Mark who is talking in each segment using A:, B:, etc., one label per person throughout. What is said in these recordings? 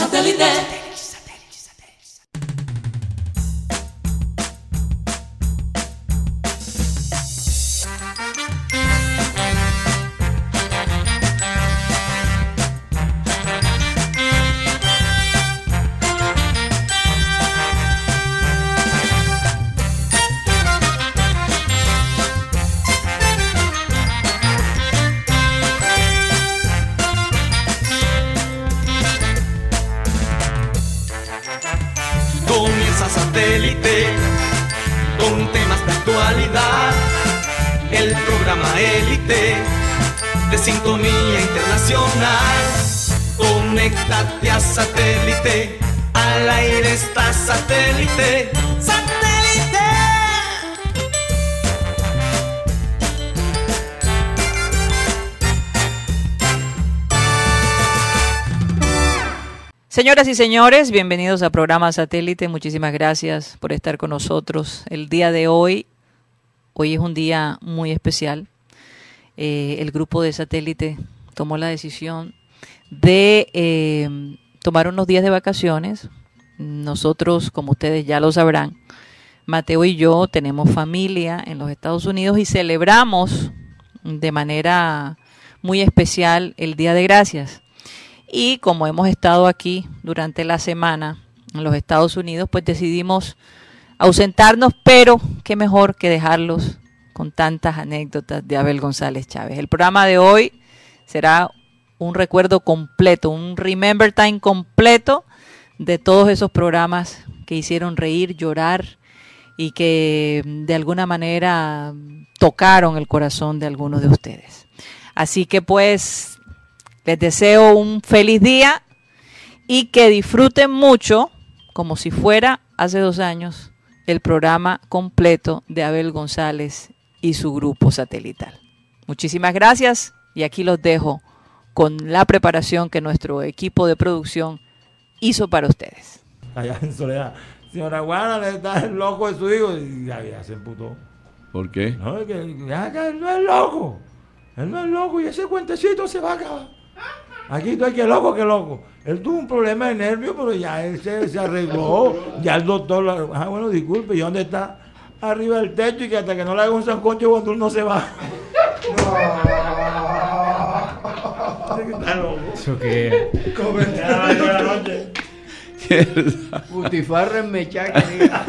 A: Santo
B: Eliné. Y señores, bienvenidos a programa Satélite. Muchísimas gracias por estar con nosotros el día de hoy. Hoy es un día muy especial. Eh, el grupo de Satélite tomó la decisión de eh, tomar unos días de vacaciones. Nosotros, como ustedes ya lo sabrán, Mateo y yo tenemos familia en los Estados Unidos y celebramos de manera muy especial el Día de Gracias. Y como hemos estado aquí durante la semana en los Estados Unidos, pues decidimos ausentarnos, pero qué mejor que dejarlos con tantas anécdotas de Abel González Chávez. El programa de hoy será un recuerdo completo, un Remember Time completo de todos esos programas que hicieron reír, llorar y que de alguna manera tocaron el corazón de algunos de ustedes. Así que pues les deseo un feliz día y que disfruten mucho, como si fuera hace dos años, el programa completo de Abel González y su grupo satelital. Muchísimas gracias y aquí los dejo con la preparación que nuestro equipo de producción hizo para ustedes.
C: allá en Soledad. Señora Guana, le está el loco de su hijo. Y ya, se emputó.
D: ¿Por qué?
C: No, es que, ya, que él no es loco. Él no es loco y ese cuentecito se va a acabar. Aquí estoy que loco, que loco. Él tuvo un problema de nervio, pero ya él se, se arregló. Ya el doctor, lo- ah, bueno, disculpe, ¿y dónde está? Arriba del techo y que hasta que no le haga un sancocho cuando él no se va. Está loco.
E: ¿Eso qué
C: noches.
E: Butifarra en mecha que diga.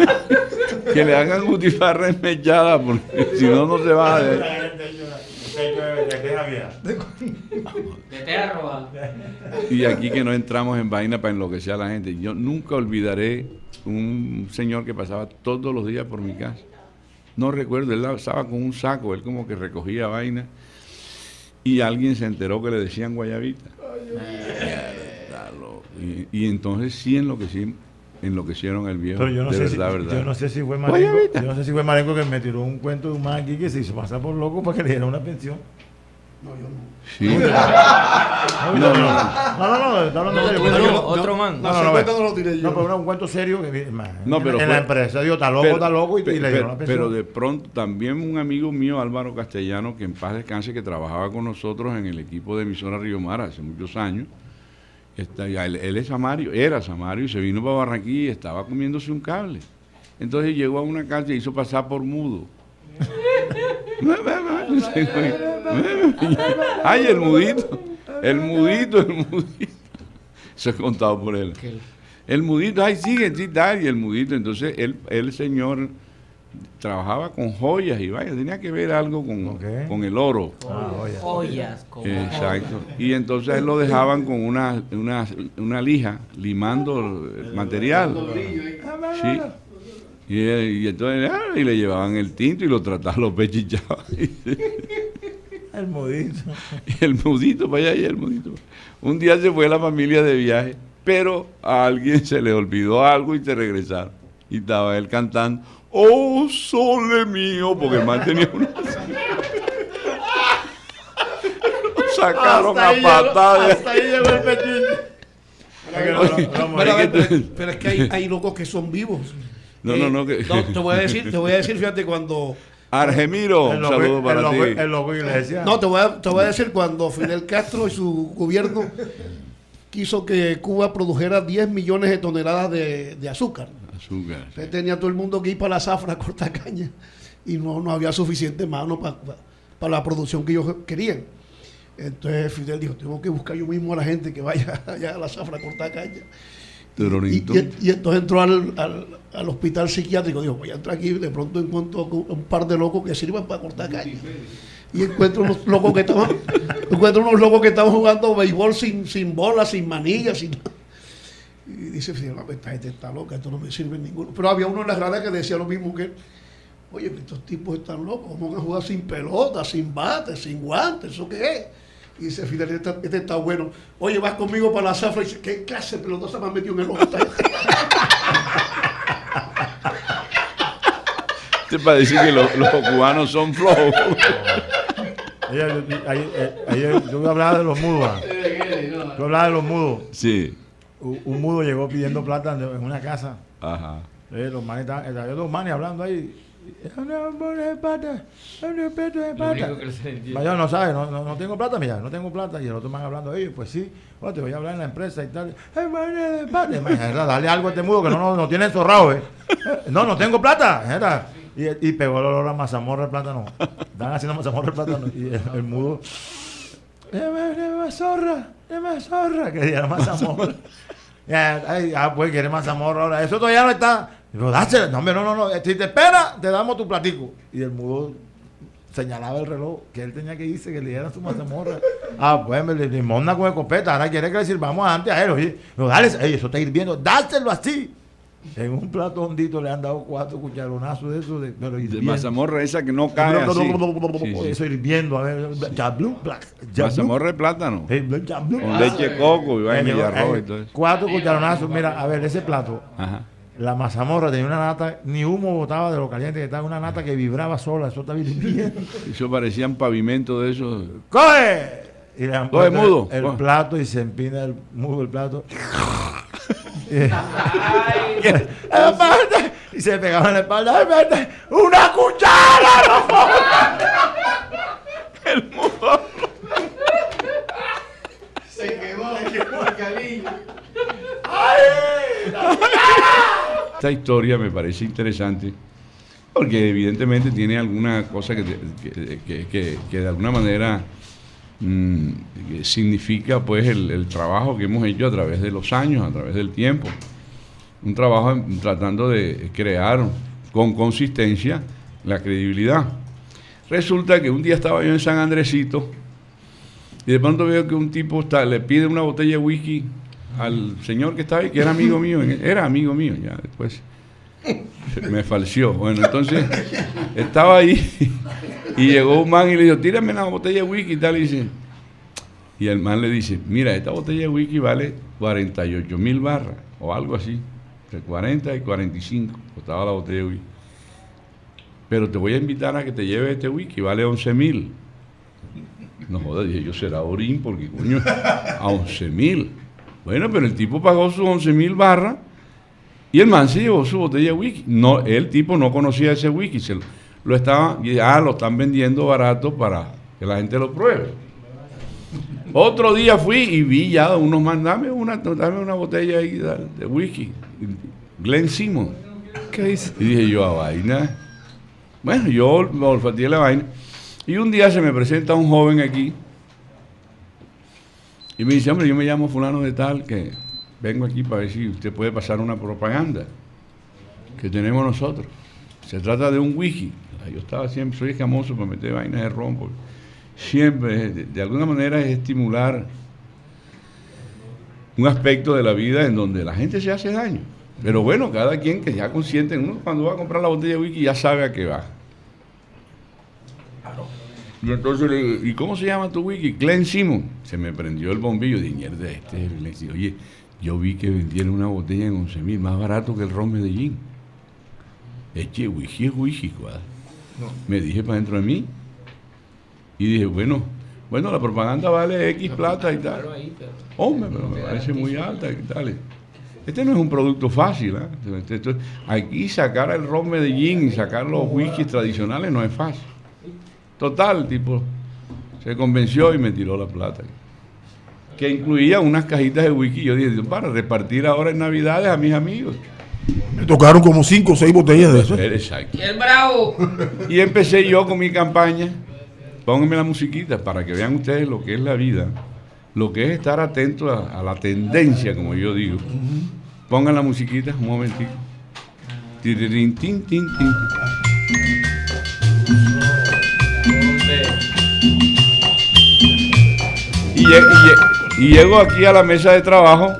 D: que le hagan butifarra enmechada, porque si no, no se va a...
C: De-.
D: Y aquí que no entramos en vaina para enloquecer a la gente. Yo nunca olvidaré un señor que pasaba todos los días por mi casa. No recuerdo, él estaba con un saco, él como que recogía vaina. Y alguien se enteró que le decían guayabita. Y, y entonces sí enloquecí, enloquecieron el viejo.
C: Pero yo no,
D: de
C: sé
D: verdad,
C: si,
D: verdad.
C: yo no sé si fue Marenco, yo no sé si fue Marenco que me tiró un cuento de un man aquí que se hizo pasar por loco para que le diera una pensión.
D: Sí.
C: No, no, no, no, no, no, está hablando serio.
E: Otro, man.
C: No, no, no, no, pero era un cuento serio que man,
D: No,
C: en-
D: pero
C: en
D: fue-
C: la empresa, digo, está loco, está loco y, le dieron la pensión.
D: pero de pronto también un amigo mío, Álvaro Castellano, que en paz descanse, que trabajaba con nosotros en el equipo de emisora Río Mar hace muchos años. Está, él, él es Samario, era Samario y se vino para Barranquilla y estaba comiéndose un cable. Entonces llegó a una casa y hizo pasar por mudo. Ay, el mudito, el mudito, el mudito. Eso es contado por él. El mudito, ay, sigue, sí, tal, y el mudito. Entonces, él, el señor trabajaba con joyas y vaya, tenía que ver algo con, con el oro.
C: Ah, oye.
E: Ollas. como-
D: Exacto. Y entonces él lo dejaban con una, una, una lija, limando el material. Sí. Y, él- y entonces ah, y le llevaban el tinto y lo trataban, lo pechichaban.
C: El modito.
D: Y el mudito para allá y el mudito. Un día se fue la familia de viaje, pero a alguien se le olvidó algo y se regresaron. Y estaba él cantando, oh sole mío, porque el man tenía una... Lo sacaron a patadas.
C: Hasta ahí llegó el pechillo.
F: Pero, a ver, pero, pero es que hay, hay locos que son vivos.
D: No,
F: Eh,
D: no, no, que-
F: te voy a decir, te voy a decir, fíjate, cuando.
D: Argemiro, un saludo para ti.
C: el loco iglesia.
F: No, te voy, a, te voy a decir cuando Fidel Castro y su gobierno quiso que Cuba produjera 10 millones de toneladas de, de azúcar.
D: Azúcar.
F: Tenía todo el mundo que ir para la zafra a cortar caña y no, no había suficiente mano para la producción que ellos querían. Entonces Fidel dijo, tengo que buscar yo mismo a la gente que vaya allá a la zafra a cortar caña. Y,
D: entonces-
F: y- y entonces entró al, al- al hospital psiquiátrico. Dijo, voy a entrar aquí. De pronto encuentro un par de locos que sirvan para cortar caña. Y encuentro unos locos que estaban, encuentro unos locos que estaban jugando béisbol sin, sin bola, sin manillas, sin nada. Y dice, "Fidel, no, esta gente está loca, esto no me sirve ninguno. Pero había uno en la grada que decía lo mismo que él. Oye, estos tipos están locos, ¿cómo van a jugar sin pelota, sin bate, sin guantes? ¿Eso qué es? Y dice Fidel, este, este está bueno. Oye, vas conmigo para la zafra. Y dice, ¿qué clase de pelota se me han metido en el ojo?
D: Te para decir que los, los cubanos son flojos.
C: Ayer, ayer- eh, ayer yo hablaba de los mudos. ah. Yo hablaba de los mudos.
D: Sí.
C: Un, mudo llegó pidiendo plata en una casa.
D: Ajá.
C: Eh, los manes estaban, dos manes hablando ahí. Mayor no sabe, no, no, no tengo plata, mira, no tengo plata. Y el otro man hablando, oye, pues sí, bueno, te voy a hablar en la empresa y tal. Era, dale algo a este mudo que no, no, no tiene zorrado, ¿eh? No, no tengo plata. Era. Y, y pegó el olor a mazamorra de plátano. Estaban haciendo mazamorra de plátano. Y el, el mudo, deme, zorra, deme zorra. Que era mazamorra. Ya, ay, ah, pues quiere mazamorra ahora. Eso todavía no está. Digo, dáselo. No, no, no, no. Si te espera, te damos tu platico. Y el mudo señalaba el reloj que él tenía que irse, que le dieran su mazamorra. Ah, pues me limona con escopeta. Ahora quiere que le sirvamos antes a él. Oye, no, dale, ey, eso está hirviendo. Dáselo así. En un plato hondito le han dado cuatro cucharonazos de eso. De, pero
D: De mazamorra esa que no cae así. Sí, sí.
C: Eso hirviendo. A ver, black, jablum.
D: Mazamorra de plátano.
C: Jablum.
D: Con leche de coco y vaina y
C: Eh,
D: arroz
C: eh,
D: y todo eso.
C: Cuatro cucharonazos. Mira, a ver, ese plato.
D: Ajá.
C: La mazamorra tenía una nata, ni humo botaba de lo caliente que estaba, una nata que vibraba sola, eso estaba hirviendo.
D: Eso parecía un pavimento de esos.
C: ¡Coge! Y le han
D: mudo,
C: El, plato y se empina el mudo el plato. Y, Aparte, y se pegaba en la espalda. ¡Una cuchara! ¡No!
E: Se quemó, se quemó el caliño.
D: Esta historia me parece interesante porque evidentemente tiene alguna cosa que, que- que- que- que de alguna manera mm, significa pues el, el trabajo que hemos hecho a través de los años, a través del tiempo. Un trabajo en- tratando de crear con consistencia la credibilidad. Resulta que un día estaba yo en San Andresito y de pronto veo que un tipo está, le pide una botella de whisky al señor que estaba ahí, que era amigo mío, era amigo mío, ya después me falció. Bueno, entonces estaba ahí y llegó un man y le dijo, tírame una botella de whisky y tal, y dice, y el man le dice, mira, esta botella de whisky vale 48 mil barras, o algo así, entre 40 y 45, costaba la botella. Pero te voy a invitar a que te lleves este whisky, vale 11 mil. No jodas, dije yo, será orín, porque coño, a 11 mil. Bueno, pero el tipo pagó sus 11 mil barras y el man se llevó su botella de whisky. No, el tipo no conocía ese whisky, se lo, lo estaba, y, ah, lo están vendiendo barato para que la gente lo pruebe. Otro día fui y vi ya unos man, dame una, dame una botella ahí de, whisky. Glenn Simon.
F: ¿Qué dice?
D: Y dije yo, a vaina. Bueno, yo me olfateé la vaina. Y un día se me presenta un joven aquí. Y me dice, hombre, yo me llamo fulano de tal, que vengo aquí para ver si usted puede pasar una propaganda que tenemos nosotros. Se trata de un whisky. Yo estaba siempre, soy escamoso para meter vainas de porque siempre, de, de alguna manera, es estimular un aspecto de la vida en donde la gente se hace daño. Pero bueno, cada quien que ya consciente, uno cuando va a comprar la botella de whisky ya sabe a qué va. Y entonces le digo, ¿y cómo se llama tu whisky? Glenn Simon. Se me prendió el bombillo. Dije, mierda, este es el Glenn Simon". Oye, yo vi que vendieron una botella en 11 mil, más barato que el ron Medellín. Eche, whisky es cuadra. Me dije para dentro de mí. Y dije, bueno, bueno, la propaganda vale X plata y tal. Hombre, pero me parece muy alta y tal. Este no es un producto fácil. ¿ah? Este- aquí sacar el ron Medellín y sacar los whiskies tradicionales no es fácil. Total, tipo se convenció y me tiró la plata. Que incluía unas cajitas de whisky. Yo dije, para repartir ahora en Navidades a mis amigos.
G: Me tocaron como cinco o seis botellas de eso.
D: Exacto.
H: ¡El bravo!
D: Y empecé yo con mi campaña. Pónganme la musiquita para que vean ustedes lo que es la vida, lo que es estar atento a, a la tendencia, como yo digo. Pongan la musiquita un momentito. Tirirín, tin, tin, tin. Y, y y llego aquí a la mesa de trabajo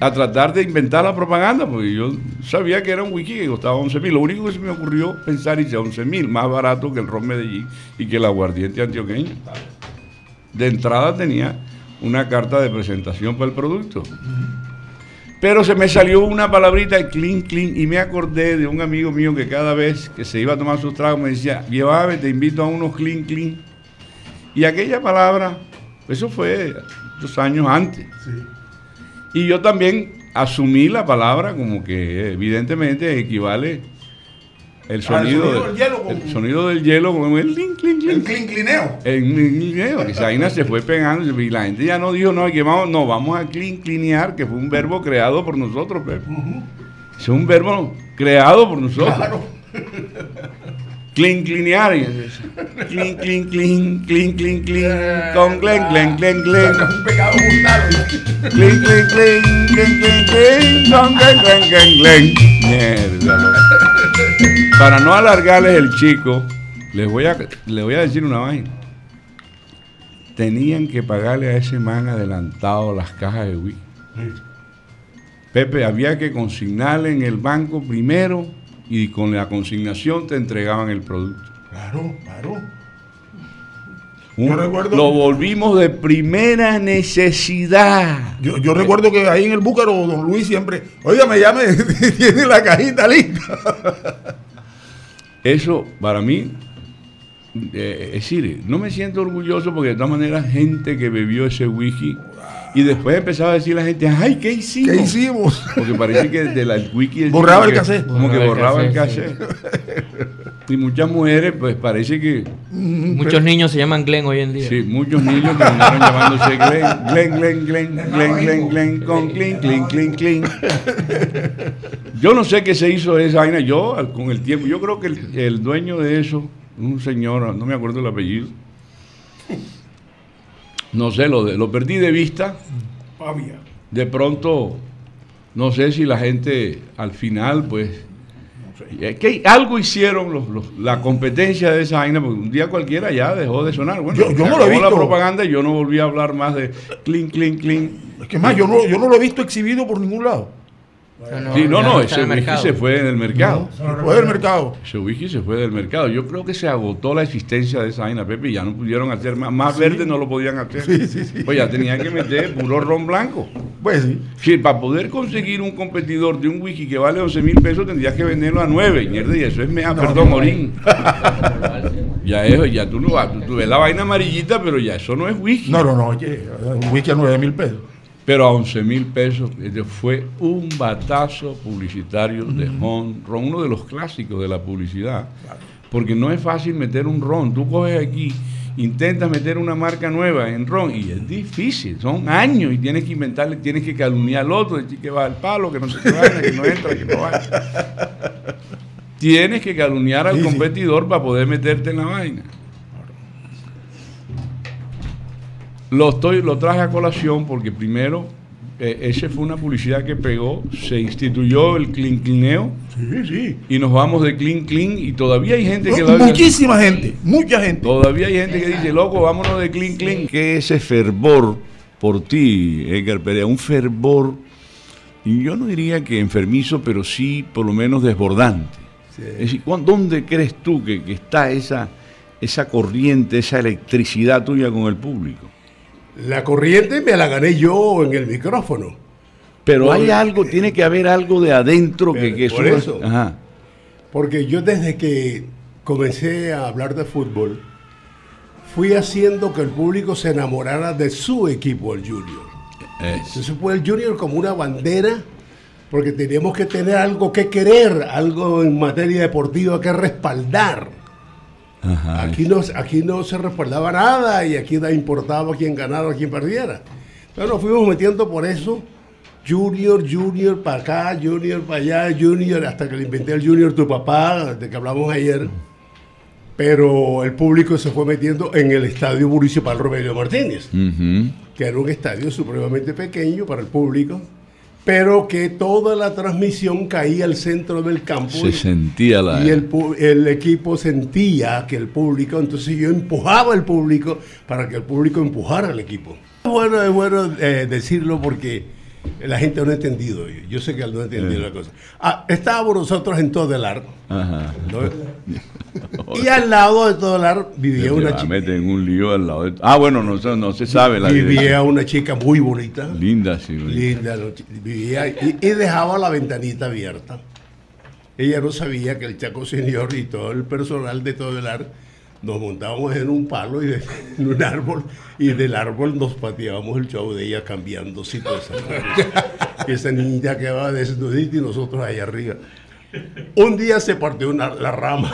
D: a tratar de inventar la propaganda, porque yo sabía que era un wiki que costaba 11 mil. Lo único que se me ocurrió pensar, hice 11 mil, más barato que el ron Medellín y que el aguardiente antioqueño. De entrada tenía una carta de presentación para el producto. Pero se me salió una palabrita, clean, clean, y me acordé de un amigo mío que cada vez que se iba a tomar sus tragos me decía, llévame, te invito a unos clean, clean. Y aquella palabra, eso fue dos años antes. Y yo también asumí la palabra como que evidentemente equivale el sonido,
G: sonido
D: de-
G: del hielo con-
D: el sonido del hielo con el clink, clink,
G: El
D: clink. esa vaina se fue pegando y la gente ya no dijo, no, que vamos, no, vamos a clean, cleanear, que fue un verbo creado por nosotros, Pepe. Es un verbo creado por nosotros.
G: Claro.
D: Clean, es- Clean, clean, clean, clean, clean, clean, con glen, glen, glen, glen.
G: Un pecado mortal.
D: Clean, clean, clean, clean, clean, clean, con glen, glen, glen, glen. Mierda, loco. Para no alargarles el chico, les voy a, les voy a decir una vaina. Tenían que pagarle a ese man adelantado las cajas de whisky. Pepe, había que consignarle en el banco primero y con la consignación te entregaban el producto.
G: Claro, claro.
D: Un-
G: Yo recuerdo-
D: Lo volvimos de primera necesidad.
G: Yo, yo recuerdo que ahí en el Búcaro, don Luis siempre, oiga, me llame, tiene la cajita lista.
D: Eso para mí, eh, es decir, no me siento orgulloso porque de todas maneras gente que bebió ese whisky y después empezaba a decir la gente, ay, ¿qué hicimos?
G: ¿Qué hicimos?
D: Porque parece que de la el wiki es
G: Borraba el cassette.
D: Como que
H: Borraba el
D: el
H: cassette.
D: Y muchas mujeres, pues parece que
H: Muchos niños se llaman Glenn hoy en día.
D: Sí, muchos niños terminaron llamándose Glenn, Glenn, Glenn, Glenn, Glenn, Glenn, Glenn, con clean, clean, clean, clean. Yo no sé qué se hizo de esa vaina, yo con el tiempo, yo creo que el, el dueño de eso, un señor, no me acuerdo el apellido, no sé, lo, lo perdí de vista,
G: Pavia.
D: de pronto, no sé si la gente al final, pues, eh, que algo hicieron los- los- la competencia de esa vaina, porque un día cualquiera ya dejó de sonar. Bueno,
G: Yo- no lo he
D: acabó la
G: visto.
D: propaganda y yo no volví a hablar más de clean, clean, clean.
G: Es que más, yo no, yo no lo he visto exhibido por ningún lado.
H: No,
D: sí, no, no, ese whisky se fue del mercado.
G: Se fue del mercado.
D: Ese whisky se fue del mercado. Yo creo que se agotó la existencia de esa vaina, Pepe, y ya no pudieron hacer más. Más verde no lo podían hacer. Pues ya tenían que meter puro ron blanco.
G: Pues sí.
D: Sí, para poder conseguir un competidor de un whisky que vale 11 mil pesos tendrías que venderlo a 9. Mierda, y eso es mea, perdón, orín. ya eso, ya tú, no, vas- tú, tú ves la vaina amarillita, pero ya eso no es whisky.
G: No, no, no, oye, un whisky a 9 mil pesos.
D: Pero a 11 mil pesos este fue un batazo publicitario de ron, ron, uno de los clásicos de la publicidad. Porque no es fácil meter un ron. Tú coges aquí, intentas meter una marca nueva en ron y es difícil. Son años y tienes que inventarle, tienes que calumniar al otro, decir que va al palo, que no se vaya, que no entra, que no va. Tienes que calumniar al
G: Sí, sí.
D: competidor para poder meterte en la vaina. Lo, estoy, lo traje a colación porque primero, eh, esa fue una publicidad que pegó, se instituyó el clean cleaneo
G: Sí, sí.
D: y nos vamos de clean clean y todavía hay gente que...
G: No, muchísima gente, mucha gente.
D: Todavía hay gente que dice, loco, vámonos de clean clean. Que ese fervor por ti, Edgar Perea, un fervor, y yo no diría que enfermizo, pero sí por lo menos desbordante. Es decir, ¿cuán- ¿dónde crees tú que, que está esa, esa corriente, esa electricidad tuya con el público?
I: La corriente me la gané yo en el micrófono.
D: Pero
I: Por-
D: hay algo, tiene que haber algo de adentro que, que
I: por
D: eso-
I: eso.
D: Ajá.
I: Porque yo desde que comencé a hablar de fútbol, fui haciendo que el público se enamorara de su equipo, el Junior.
D: Es-
I: Entonces fue el Junior como una bandera, porque teníamos que tener algo que querer, algo en materia deportiva que respaldar.
D: Ajá,
I: Aquí no, aquí no se respaldaba nada y aquí no importaba quién ganara o quién perdiera.
F: Pero nos fuimos metiendo por eso. Junior, Junior para acá, Junior para allá, Junior, hasta que le inventé al Junior tu papá, de que hablamos ayer. Pero el público se fue metiendo en el estadio Municipal Rogelio Martínez,
D: Ujú.
F: que era un estadio supremamente pequeño para el público, pero que toda la transmisión caía al centro del campo.
D: Se sentía la.
F: Y el, el equipo sentía que el público, entonces yo empujaba al público para que el público empujara al equipo. Es bueno, es bueno eh, decirlo porque la gente no ha entendido. Yo, sé que no ha entendido
D: Sí.
F: la cosa. Ah, estábamos nosotros en Todelar.
D: Ajá.
F: ¿no? y al lado de Todelar vivía una chica.
D: meten en un lío al lado de- Ah, bueno, no, no se sabe la
F: Vivía una chica muy bonita.
D: Linda, sí.
F: Linda, vivía y, y dejaba la ventanita abierta. Ella no sabía que el Chaco Señor y todo el personal de todo el ar nos montábamos en un palo y de- en un árbol y del árbol nos pateábamos el show de ella cambiando situaciones. esa niña quedaba desnudita y nosotros ahí arriba. Un día se partió una, la rama.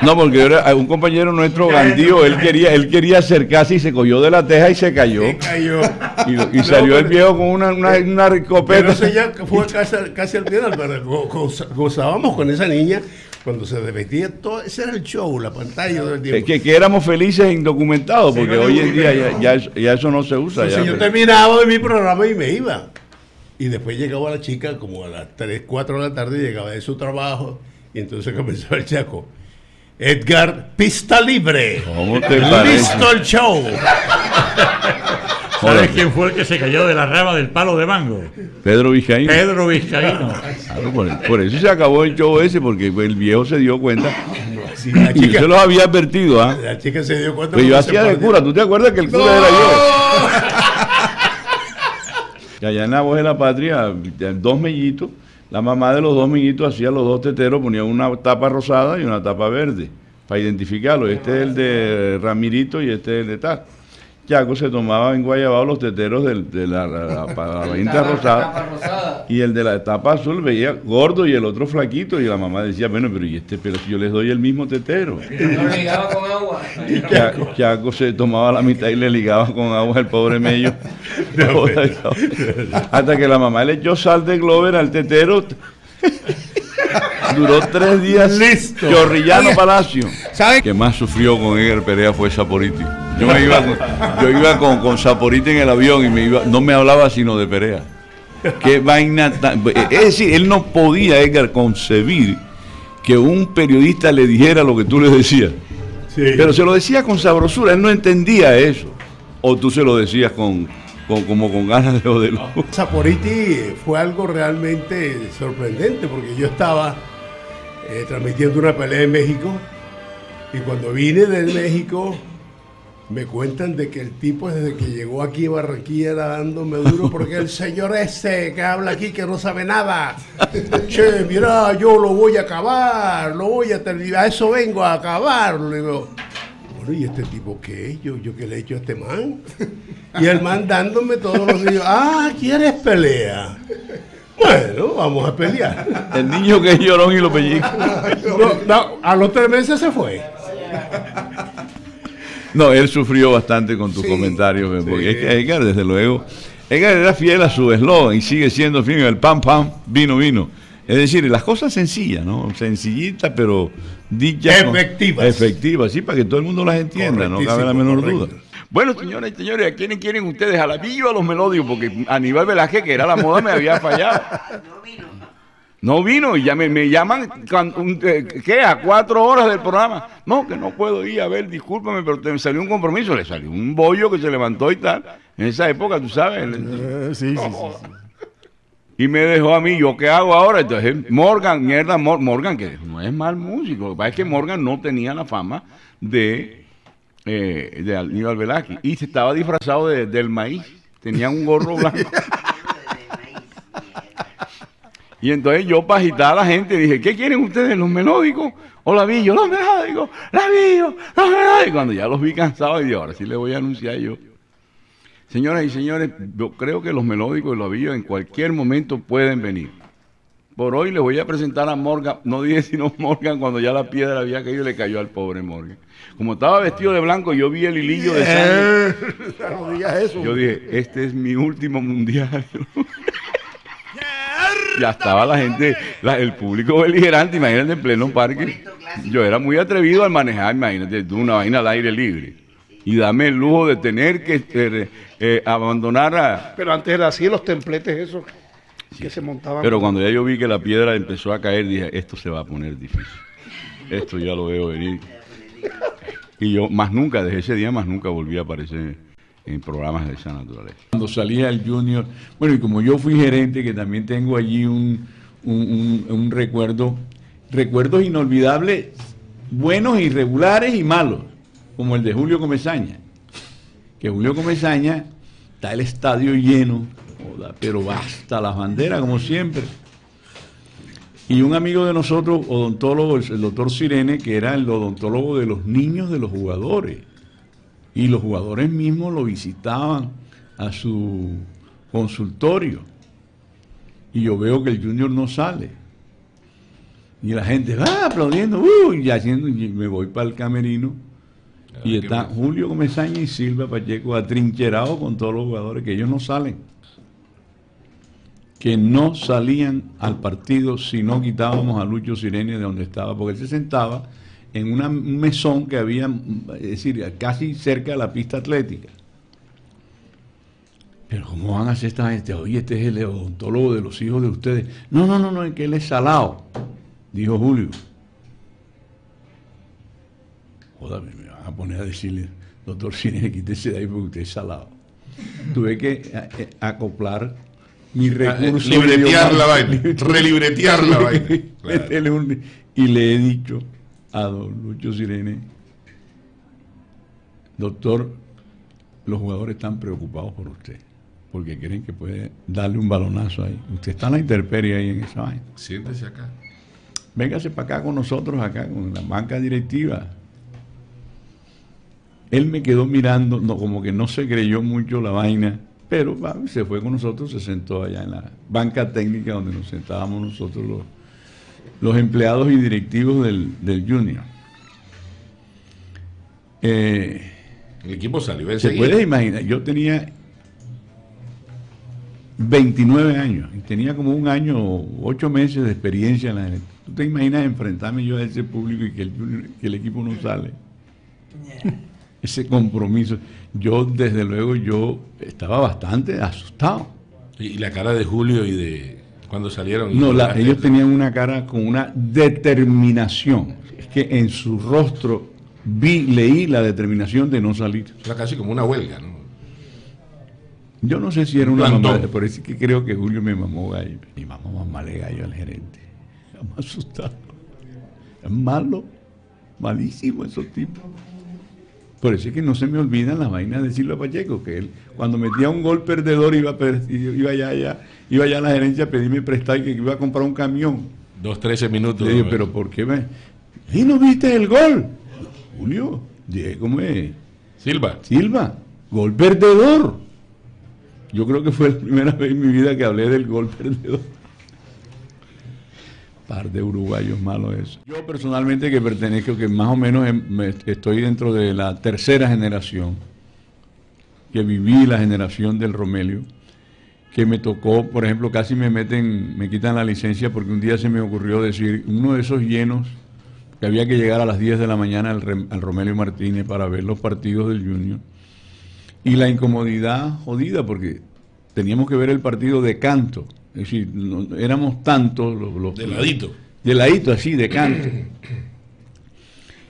D: No, porque era un compañero nuestro, Gandío, él quería, él quería acercarse y se cogió de la teja y se cayó.
F: Se cayó.
D: Y, y
F: No,
D: salió el
F: pero-
D: viejo con una, una, una
F: Pero
D: escopeta.
F: eso ya fue casi, casi al final, pero gozábamos con esa niña cuando se desvestía todo, ese era el show, la pantalla todo el
D: Que,
F: tiempo.
D: que- que éramos felices e indocumentados, porque
F: no,
D: hoy en día ya, ya eso, ya eso no se usa.
F: Entonces
D: ya,
F: yo terminaba de mi programa y me iba. Y después llegaba la chica como a las 3, 4 de la tarde, llegaba de su trabajo y entonces comenzaba el chaco. Edgar, pista libre.
D: ¿Cómo te?
F: Listo el show.
D: Joder,
C: ¿Sabes quién fue el que se cayó de la rama del palo de mango?
D: Pedro Vizcaíno.
C: Pedro Vizcaíno.
D: Claro, por, por eso se acabó el show ese, porque el viejo se dio cuenta.
F: Sí, la,
D: Y yo los había advertido, ¿ah?
F: la chica se dio cuenta.
D: Pero yo
F: cuando se
D: hacía de cura, ¿tú te acuerdas que el cura era yo? Allá en la voz de la patria, dos mellitos, la mamá de los dos mellitos hacía los dos teteros, ponía una tapa rosada y una tapa verde, para identificarlo. Este es el de Ramirito y este es el de tal. Chaco se tomaba en Guayabao los teteros del- de la, la, la- para la venta rosada. Y el de la etapa azul veía gordo y el otro flaquito. Y la mamá decía, bueno, pero ¿y este? Pero si yo les doy el mismo tetero.
H: Lo ligaba con agua.
D: Cha- Chaco se tomaba la mitad y le ligaba con agua al pobre mello. Hasta que la mamá le echó sal de Glover al tetero. Duró tres días
F: Listo.
D: Chorrillano Palacio.
G: ¿sabe?
D: que más sufrió con Edgar Perea fue Saporiti. Yo me iba con, yo iba con, con Saporiti en el avión y me iba, no me hablaba sino de Perea. Qué vaina tan- Es decir, él no podía, Edgar, concebir que un periodista le dijera lo que tú le decías.
F: Sí.
D: Pero se lo decía con sabrosura, él no entendía eso. O tú se lo decías con, con- como con ganas de joderlo.
F: Saporiti fue algo realmente sorprendente porque yo estaba eh, transmitiendo una pelea en México y cuando vine de México me cuentan de que el tipo desde que llegó aquí a Barranquilla era dándome duro porque el señor ese que habla aquí que no sabe nada. Che, mira, yo lo voy a acabar, lo voy a terminar, a eso vengo a acabar. Le digo, bueno, ¿y este tipo qué? Yo, yo qué le he hecho a este man. Y el man dándome todos los días, ah, ¿quieres pelea? Bueno, vamos a pelear.
D: El niño que es llorón y lo pellizca.
F: No, no, a los tres meses se fue.
D: No, él sufrió bastante con tus comentarios, porque es que Edgar, desde luego, Edgar era fiel a su eslogan y sigue siendo fiel el pam, pam, vino, vino. Es decir, las cosas sencillas, ¿no? Sencillitas, pero dichas.
F: Efectivas.
D: efectivas, sí, para que todo el mundo las entienda, no cabe la menor
F: correcto.
D: duda. Bueno, señores y señores, ¿a quiénes quieren ustedes? ¿A la Villa o a los melódicos? Porque Aníbal Velázquez, que era la moda, me había fallado. No vino y ya me, me llaman, cuando- un- eh, ¿qué? A cuatro horas del programa. No, que no puedo ir a ver, discúlpame, pero te salió un compromiso. Le salió un bollo que se levantó y tal. En esa época, tú sabes. el-
G: sí, sí, sí.
D: y me dejó a mí, ¿yo qué hago ahora? Entonces, Morgan, mierda, Mor- Morgan, que no es mal músico. Lo que pasa es que Morgan no tenía la fama de, eh, de Aníbal Velázquez. Y se estaba disfrazado de- del maíz. Tenía un gorro blanco. Y entonces yo para agitar a la gente dije, ¿qué quieren ustedes, los melódicos o la Villo? Los melódicos, la Villo, los melódicos. Cuando ya los vi cansados y dije, ahora sí les voy a anunciar yo. Señoras y señores, yo creo que los melódicos y los en cualquier momento pueden venir. Por hoy le voy a presentar a Morgan, no dije sino Morgan cuando ya la piedra había caído y le cayó al pobre Morgan. Como estaba vestido de blanco, yo vi el hilillo de sangre.
G: Eh, no digas eso.
D: Yo dije, este es mi último mundial. ya estaba la gente, la- el público beligerante, imagínate en pleno parque. Yo era muy atrevido al manejar, imagínate, una vaina al aire libre. Y dame el lujo de tener que eh, eh, abandonar a...
F: Pero antes era así, los templetes esos que se montaban.
D: Pero cuando ya yo vi que la piedra empezó a caer, dije, esto se va a poner difícil. Esto ya lo veo venir. Y yo más nunca, desde ese día más nunca volví a aparecer en programas de esa naturaleza. Cuando salía el junior, bueno, y como yo fui gerente, que también tengo allí un, un- un- recuerdo, recuerdos inolvidables, buenos, irregulares y malos, como el de Julio Comesaña. Que Julio Comesaña está el estadio lleno, pero basta las banderas, como siempre. Y un amigo de nosotros, odontólogo, el doctor Sirene, que era el odontólogo de los niños de los jugadores. Y los jugadores mismos lo visitaban a su consultorio. Y yo veo que el Junior no sale. Y la gente va aplaudiendo, ¡uh! y haciendo, y me voy para el camerino. Y está Julio Comesaña y Silva Pacheco atrincherados con todos los jugadores, que ellos no salen. Que no salían al partido si no quitábamos a Lucho Sirene de donde estaba, porque él se sentaba en una- un mesón que había, es decir, casi cerca de la pista atlética. Pero ¿cómo van a hacer esta gente? Oye, este es el odontólogo de los hijos de ustedes. No, no, no, no, es que él es salado, dijo Julio. Joder, me van a poner a decirle, doctor Cine, quítese de ahí porque usted es salado. Tuve que eh, eh, acoplar mi recurso.
J: libretear la vaina, relibretear la vaina. Claro.
D: Y le he dicho a don Lucho Sirene, doctor, los jugadores están preocupados por usted, porque creen que puede darle un balonazo ahí. Usted está en la intemperie ahí en esa vaina.
J: Siéntese acá.
D: Véngase para acá con nosotros, acá con la banca directiva. Él me quedó mirando, no, como que no se creyó mucho la vaina, pero se fue con nosotros, se sentó allá en la banca técnica donde nos sentábamos nosotros los, los empleados y directivos del, del Junior. Eh,
J: El equipo salió
D: se
J: enseguida.
D: puede imaginar, yo tenía 29 años y tenía como un año o ocho meses de experiencia en la. ¿Tú te imaginas enfrentarme yo a ese público y que el, Junior- que el equipo no sale? Ese compromiso. Yo, desde luego, yo estaba bastante asustado.
J: Y la cara de Julio y de cuando salieron.
D: No, la- ellos tenían una cara con una determinación. Es que en su rostro vi, leí la determinación de no salir.
J: Era casi como una huelga, ¿no?
D: Yo no sé si era
J: Un
D: una
J: plantón.
D: mamá, por eso es que creo que Julio me mamó gallo. Y mamá mamarle gallo al gerente. Me asustado. Es malo, malísimo esos tipos. Por eso es que no se me olvidan las vainas de Silva Pacheco, que él cuando metía un gol perdedor iba, a iba allá, allá, iba allá a la gerencia a pedirme prestar y que iba a comprar un camión.
J: Dos, trece minutos.
D: Le digo,
J: ¿no?
D: pero ¿por qué me...? ¿Y no viste el gol? Julio, ¿cómo es?
J: Silva.
D: Silva, gol perdedor. Yo creo que fue la primera vez en mi vida que hablé del gol perdedor. Par de uruguayos malos eso. Yo personalmente que pertenezco, que más o menos em- estoy dentro de la tercera generación, que viví la generación del Romelio, que me tocó, por ejemplo, casi me meten, me quitan la licencia porque un día se me ocurrió decir, uno de esos llenos, que había que llegar a las 10 de la mañana al Romelio Martínez para ver los partidos del Junior, y la incomodidad jodida porque teníamos que ver el partido de canto, es decir, no- éramos tantos los, los
J: De ladito.
D: de ladito así, de canto.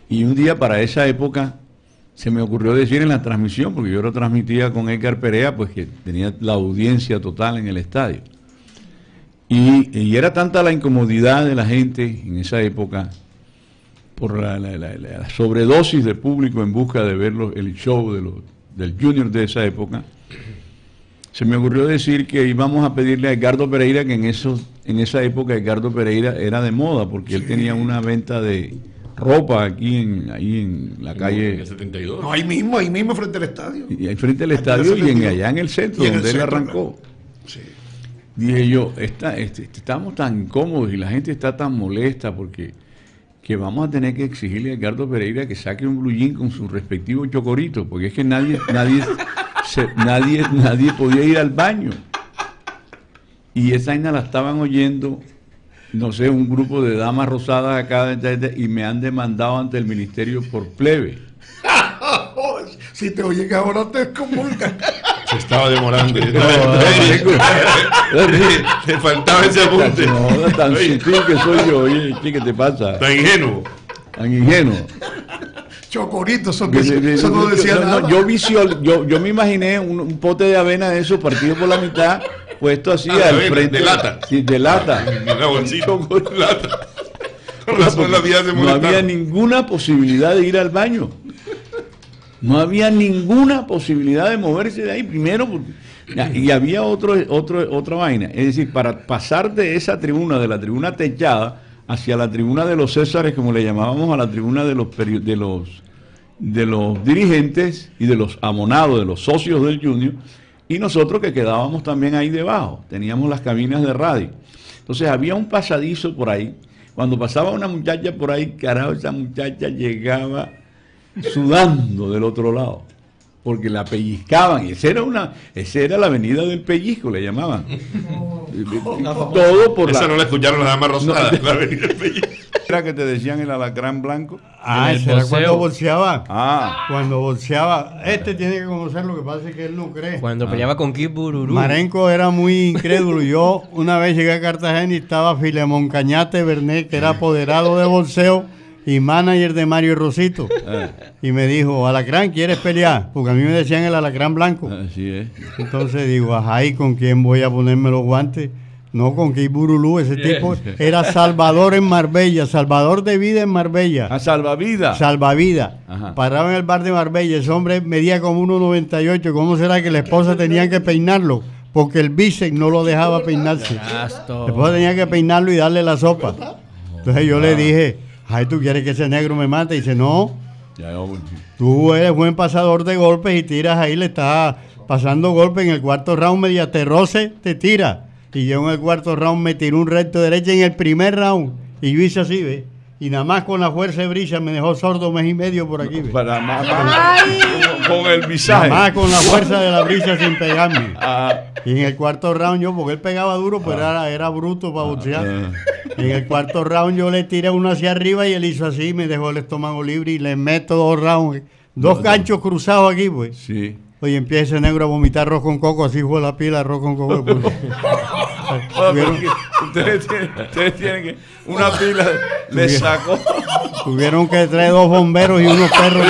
D: Y un día para esa época se me ocurrió decir en la transmisión, porque yo lo transmitía con Edgar Perea, pues que tenía la audiencia total en el estadio. Y, y era tanta la incomodidad de la gente en esa época por la, la- la- la sobredosis de público en busca de ver los- el show de los, del junior de esa época, se me ocurrió decir que íbamos a pedirle a Edgardo Pereira, que en, esos, en esa época Edgardo Pereira era de moda, porque él tenía una venta de ropa aquí en, ahí en la
J: En
D: calle,
J: el 72.
F: No, ahí mismo, ahí mismo frente al estadio.
D: y ahí frente al
F: en el
D: estadio y en,
F: 72.
D: allá en el centro,
F: Y en el
D: donde él
F: centro,
D: arrancó.
F: Sí.
D: dije yo, está, este, estamos tan incómodos y la gente está tan molesta porque que vamos a tener que exigirle a Edgardo Pereira que saque un blue jean con su respectivo chocorito, porque es que nadie, nadie, se- nadie, nadie podía ir al baño. Y esa vaina la estaban oyendo, no sé, un grupo de damas rosadas acá y me han demandado ante el ministerio por plebe.
F: si te oyen ahora te excomulgan.
J: Se estaba demorando.
D: No,
J: Te faltaba ese apunte.
D: No, tan sutil que soy yo, oye, ¿qué qué te pasa?
J: Tan ingenuo.
D: Tan ingenuo.
F: Chocorito, eso,
D: Que-
F: eso no
D: yo-
F: decía
D: no, no,
F: nada.
D: yo, visio- yo, yo me imaginé un, un pote de avena de esos partido por la mitad, puesto así
J: Ah, de
D: al
J: avena,
D: frente.
J: de lata.
D: Sí, de lata.
J: Se
D: No había ninguna posibilidad de ir al baño. No había ninguna posibilidad de moverse de ahí. Primero, y había otro, otro, otra vaina. Es decir, para pasar de esa tribuna, de la tribuna techada, hacia la tribuna de los Césares, como le llamábamos a la tribuna de los, de los, de los dirigentes y de los amonados, de los socios del Junior, y nosotros que quedábamos también ahí debajo. Teníamos las cabinas de radio. Entonces había un pasadizo por ahí. Cuando pasaba una muchacha por ahí, carajo, esa muchacha llegaba sudando del otro lado, porque la pellizcaban, y esa era una, esa era la avenida del pellizco, le llamaban. Todo por
J: Esa
D: la,
J: no la escucharon las damas rosadas. la avenida del Pellizco.
D: era que te decían el alacrán blanco.
K: Ah, ese era cuando bolseaba.
D: Ah,
K: Cuando bolseaba. Este tiene que conocer lo que pasa es que él no cree.
H: Cuando peleaba con Kid Bururu.
K: Marenco era muy incrédulo. Yo una vez llegué a Cartagena y estaba Filemón Cañate Bernet, que era apoderado de bolseo y manager de Mario Rosito.
D: eh,
K: Y me dijo, Alacrán, ¿quieres pelear? Porque a mí me decían el Alacrán Blanco.
D: así es.
K: Entonces digo, ajá, ¿y con quién voy a ponerme los guantes? No, con Key Burulú, ese tipo era Salvador en Marbella, Salvador de vida en Marbella.
D: A salvavidas.
K: Salvavidas.
D: Ajá.
K: Paraba en el bar de Marbella. Ese hombre medía como 1,98. ¿Cómo será que la esposa tenía que peinarlo? Porque el bíceps no lo dejaba peinarse. La esposa tenía que peinarlo y darle la sopa. Entonces yo le dije, ay, ¿tú quieres que ese negro me mate? Y dice, no,
D: Ya, yo-
K: tú eres buen pasador de golpes y tiras ahí, le estás pasando golpes en el cuarto round, media te roce, te tira. Y yo en el cuarto round me tiró un recto derecha en el primer round. Y yo hice así, ¿ves? Y nada más con la fuerza de brilla me dejó sordo mes y medio por aquí, ¿ves?
D: para más, con, con el
K: Nada
D: visaje.
K: más con la fuerza de la brisa sin pegarme.
D: Ah,
K: Y en el cuarto round yo, porque él pegaba duro, pero era, era bruto para boxear. En el cuarto round yo le tiré uno hacia arriba y él hizo así, me dejó el estómago libre y le meto dos rounds. Dos ganchos cruzados aquí, pues.
D: sí.
K: Oye, empieza ese negro a vomitar arroz con coco, así fue la pila arroz con coco. pues.
D: Ustedes tienen, ustedes tienen que. Una pila le sacó.
K: tuvieron que traer dos bomberos y unos perros.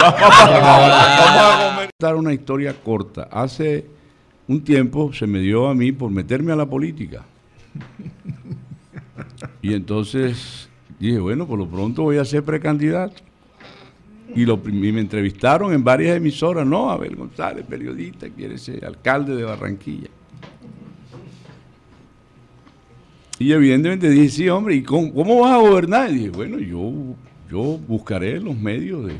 D: Vamos a comentar una historia corta. Hace un tiempo se me dio a mí por meterme a la política. Y entonces dije, bueno, por lo pronto voy a ser precandidato. Y, lo, y me entrevistaron en varias emisoras. No, Abel González, periodista, quiere ser alcalde de Barranquilla. Y evidentemente dije, sí, hombre, ¿y cómo, cómo vas a gobernar? Y dije, bueno, yo, yo buscaré los medios de...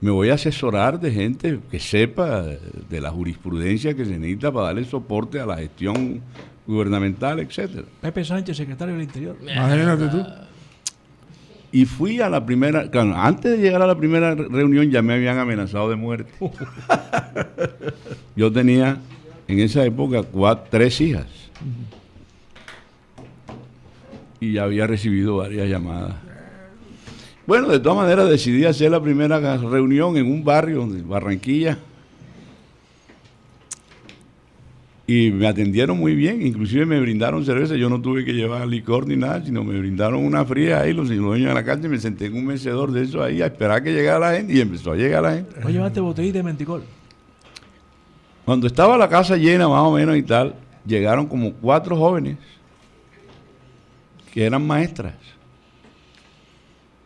D: Me voy a asesorar de gente que sepa de la jurisprudencia que se necesita para darle soporte a la gestión gubernamental, etcétera.
C: Pepe Sánchez, secretario del Interior.
G: Imagínate tú.
D: Y fui a la primera, claro, antes de llegar a la primera re- reunión ya me habían amenazado de muerte. Yo tenía en esa época cuatro, tres hijas. Y ya había recibido varias llamadas. Bueno, de todas maneras decidí hacer la primera reunión en un barrio de Barranquilla. Y me atendieron muy bien, inclusive me brindaron cerveza, yo no tuve que llevar licor ni nada, sino me brindaron una fría ahí, los dueños de la casa, y me senté en un mecedor de eso ahí a esperar que llegara la gente, y empezó a llegar la gente.
C: Voy a llevarte botellita de menticol.
D: Cuando estaba la casa llena más o menos y tal, llegaron como cuatro jóvenes que eran maestras.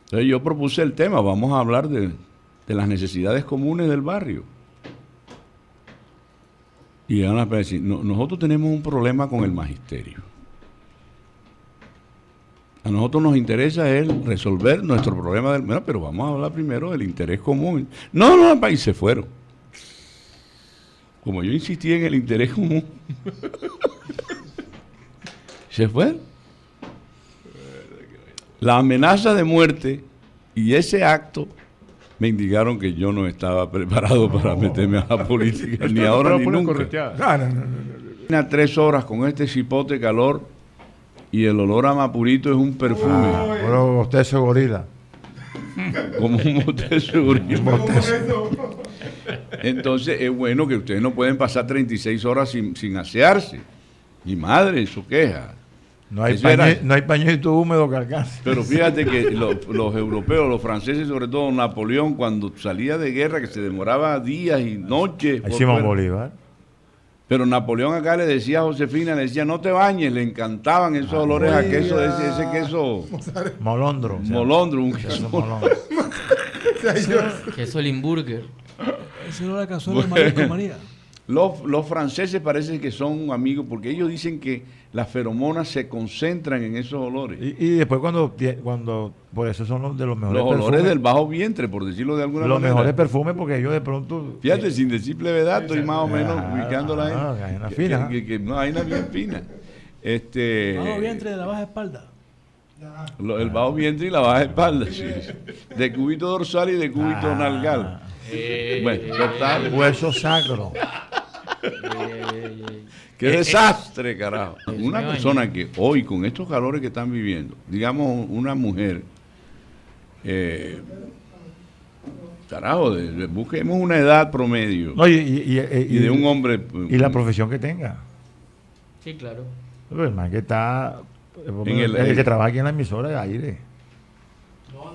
D: Entonces yo propuse el tema, vamos a hablar de, de las necesidades comunes del barrio. Y llegaron a decir, "No- nosotros tenemos un problema con el magisterio. A nosotros nos interesa es resolver nuestro problema del... Bueno, pero vamos a hablar primero del interés común. No, no, y se fueron. Como yo insistí en el interés común, Se fue. La amenaza de muerte y ese acto me indicaron que yo no estaba preparado para meterme a la política, ni ahora ni nunca.
G: Ah, no, no, no,
D: tres horas con este cipote calor y el olor a mapurito es un perfume,
C: Pero usted es gorila.
D: como un motezo. Entonces es bueno que ustedes no pueden pasar 36 horas sin, sin asearse. Mi madre, eso queja.
C: No hay, pañe- no hay pañito húmedo que alcance.
D: Pero fíjate que lo- los europeos, los franceses, sobre todo Napoleón, cuando salía de guerra, que se demoraba días y noches.
C: Ahí
D: por
C: Simón
D: fuera.
C: Bolívar.
D: Pero Napoleón acá le decía a Josefina, le decía, no te bañes, le encantaban esos olores a queso, ese, ese queso
C: Molondro.
D: molondro, un
C: queso
D: queso
C: molondro.
H: Queso Limburger.
L: Eso no la cazuela María.
D: Los, los franceses parece que son amigos porque ellos dicen que las feromonas se concentran en esos olores.
C: Y, y después cuando, cuando, por eso son los de los mejores
D: Los olores
C: perfumes.
D: del bajo vientre, por decirlo de alguna
C: los
D: manera.
C: mejores perfumes porque ellos de pronto...
D: Fíjate, sin decir plevedad, estoy más o menos
C: Ah,
D: ubicándola
C: ah,
D: ahí.
C: hay una
D: Que-
C: fina.
D: que- que- no, hay una bien fina. Este,
L: Bajo vientre de la baja espalda.
D: lo- el bajo vientre y la baja espalda, sí. De cubito dorsal y de cúbito
C: Ah.
D: Nalgal. bueno, total.
C: Hueso sacro.
D: Qué desastre, carajo. Una persona que hoy, con estos calores que están viviendo, digamos una mujer, eh, carajo, de- de- busquemos una edad promedio
C: No, y, y- y-
D: y de un hombre.
C: y la profesión que tenga.
H: Sí, claro.
C: Pero el man que está...
D: En el-
C: el, que trabaja aquí en la emisora de aire.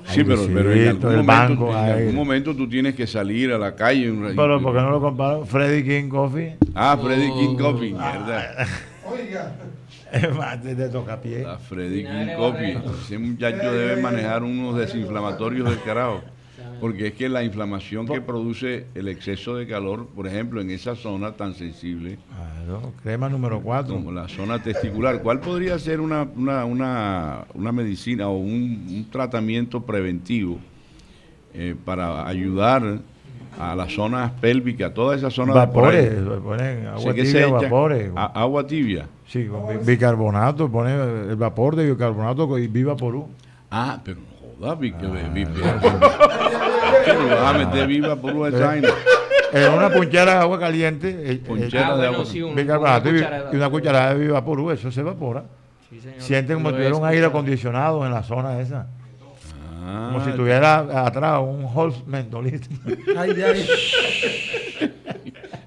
D: Sí, pero, pero en algún,
C: el
D: momento,
C: banco,
D: en
C: aire.
D: algún momento tú tienes que salir a la calle. un ratito.
C: Pero ¿por qué no lo comparo? Freddy King Coffee.
D: Ah, Freddy King
H: Oh.
D: Coffee, mierda.
C: Es más, de, de tocapié.
D: Ah, Freddy King Coffee. Ese muchacho debe manejar unos desinflamatorios del carajo. Porque es que la inflamación que produce el exceso de calor, por ejemplo, en esa zona tan sensible
C: Claro, crema número 4.
D: como la zona testicular, ¿cuál podría ser una, una, una, una medicina o un, un tratamiento preventivo eh, para ayudar a las zonas pélvicas, toda esa zona
C: Vapores,
D: de
C: ponen agua tibia, vapores.
D: a- agua tibia.
C: Sí, con bi- bicarbonato, pone el vapor de bicarbonato y viva por un.
D: Ah, pero vas a meter viva por una vaina.
C: En una punchera de agua caliente, eh, eh,
D: Ponchera
H: Ah,
D: de
H: bueno,
D: agua.
C: y,
H: una cucharada.
C: de viva por eso se evapora. Sienten como si tuviera un aire acondicionado en la zona esa.
D: Ah,
C: Como si tuviera atrás un Holz mentolista.
L: Ay, ay.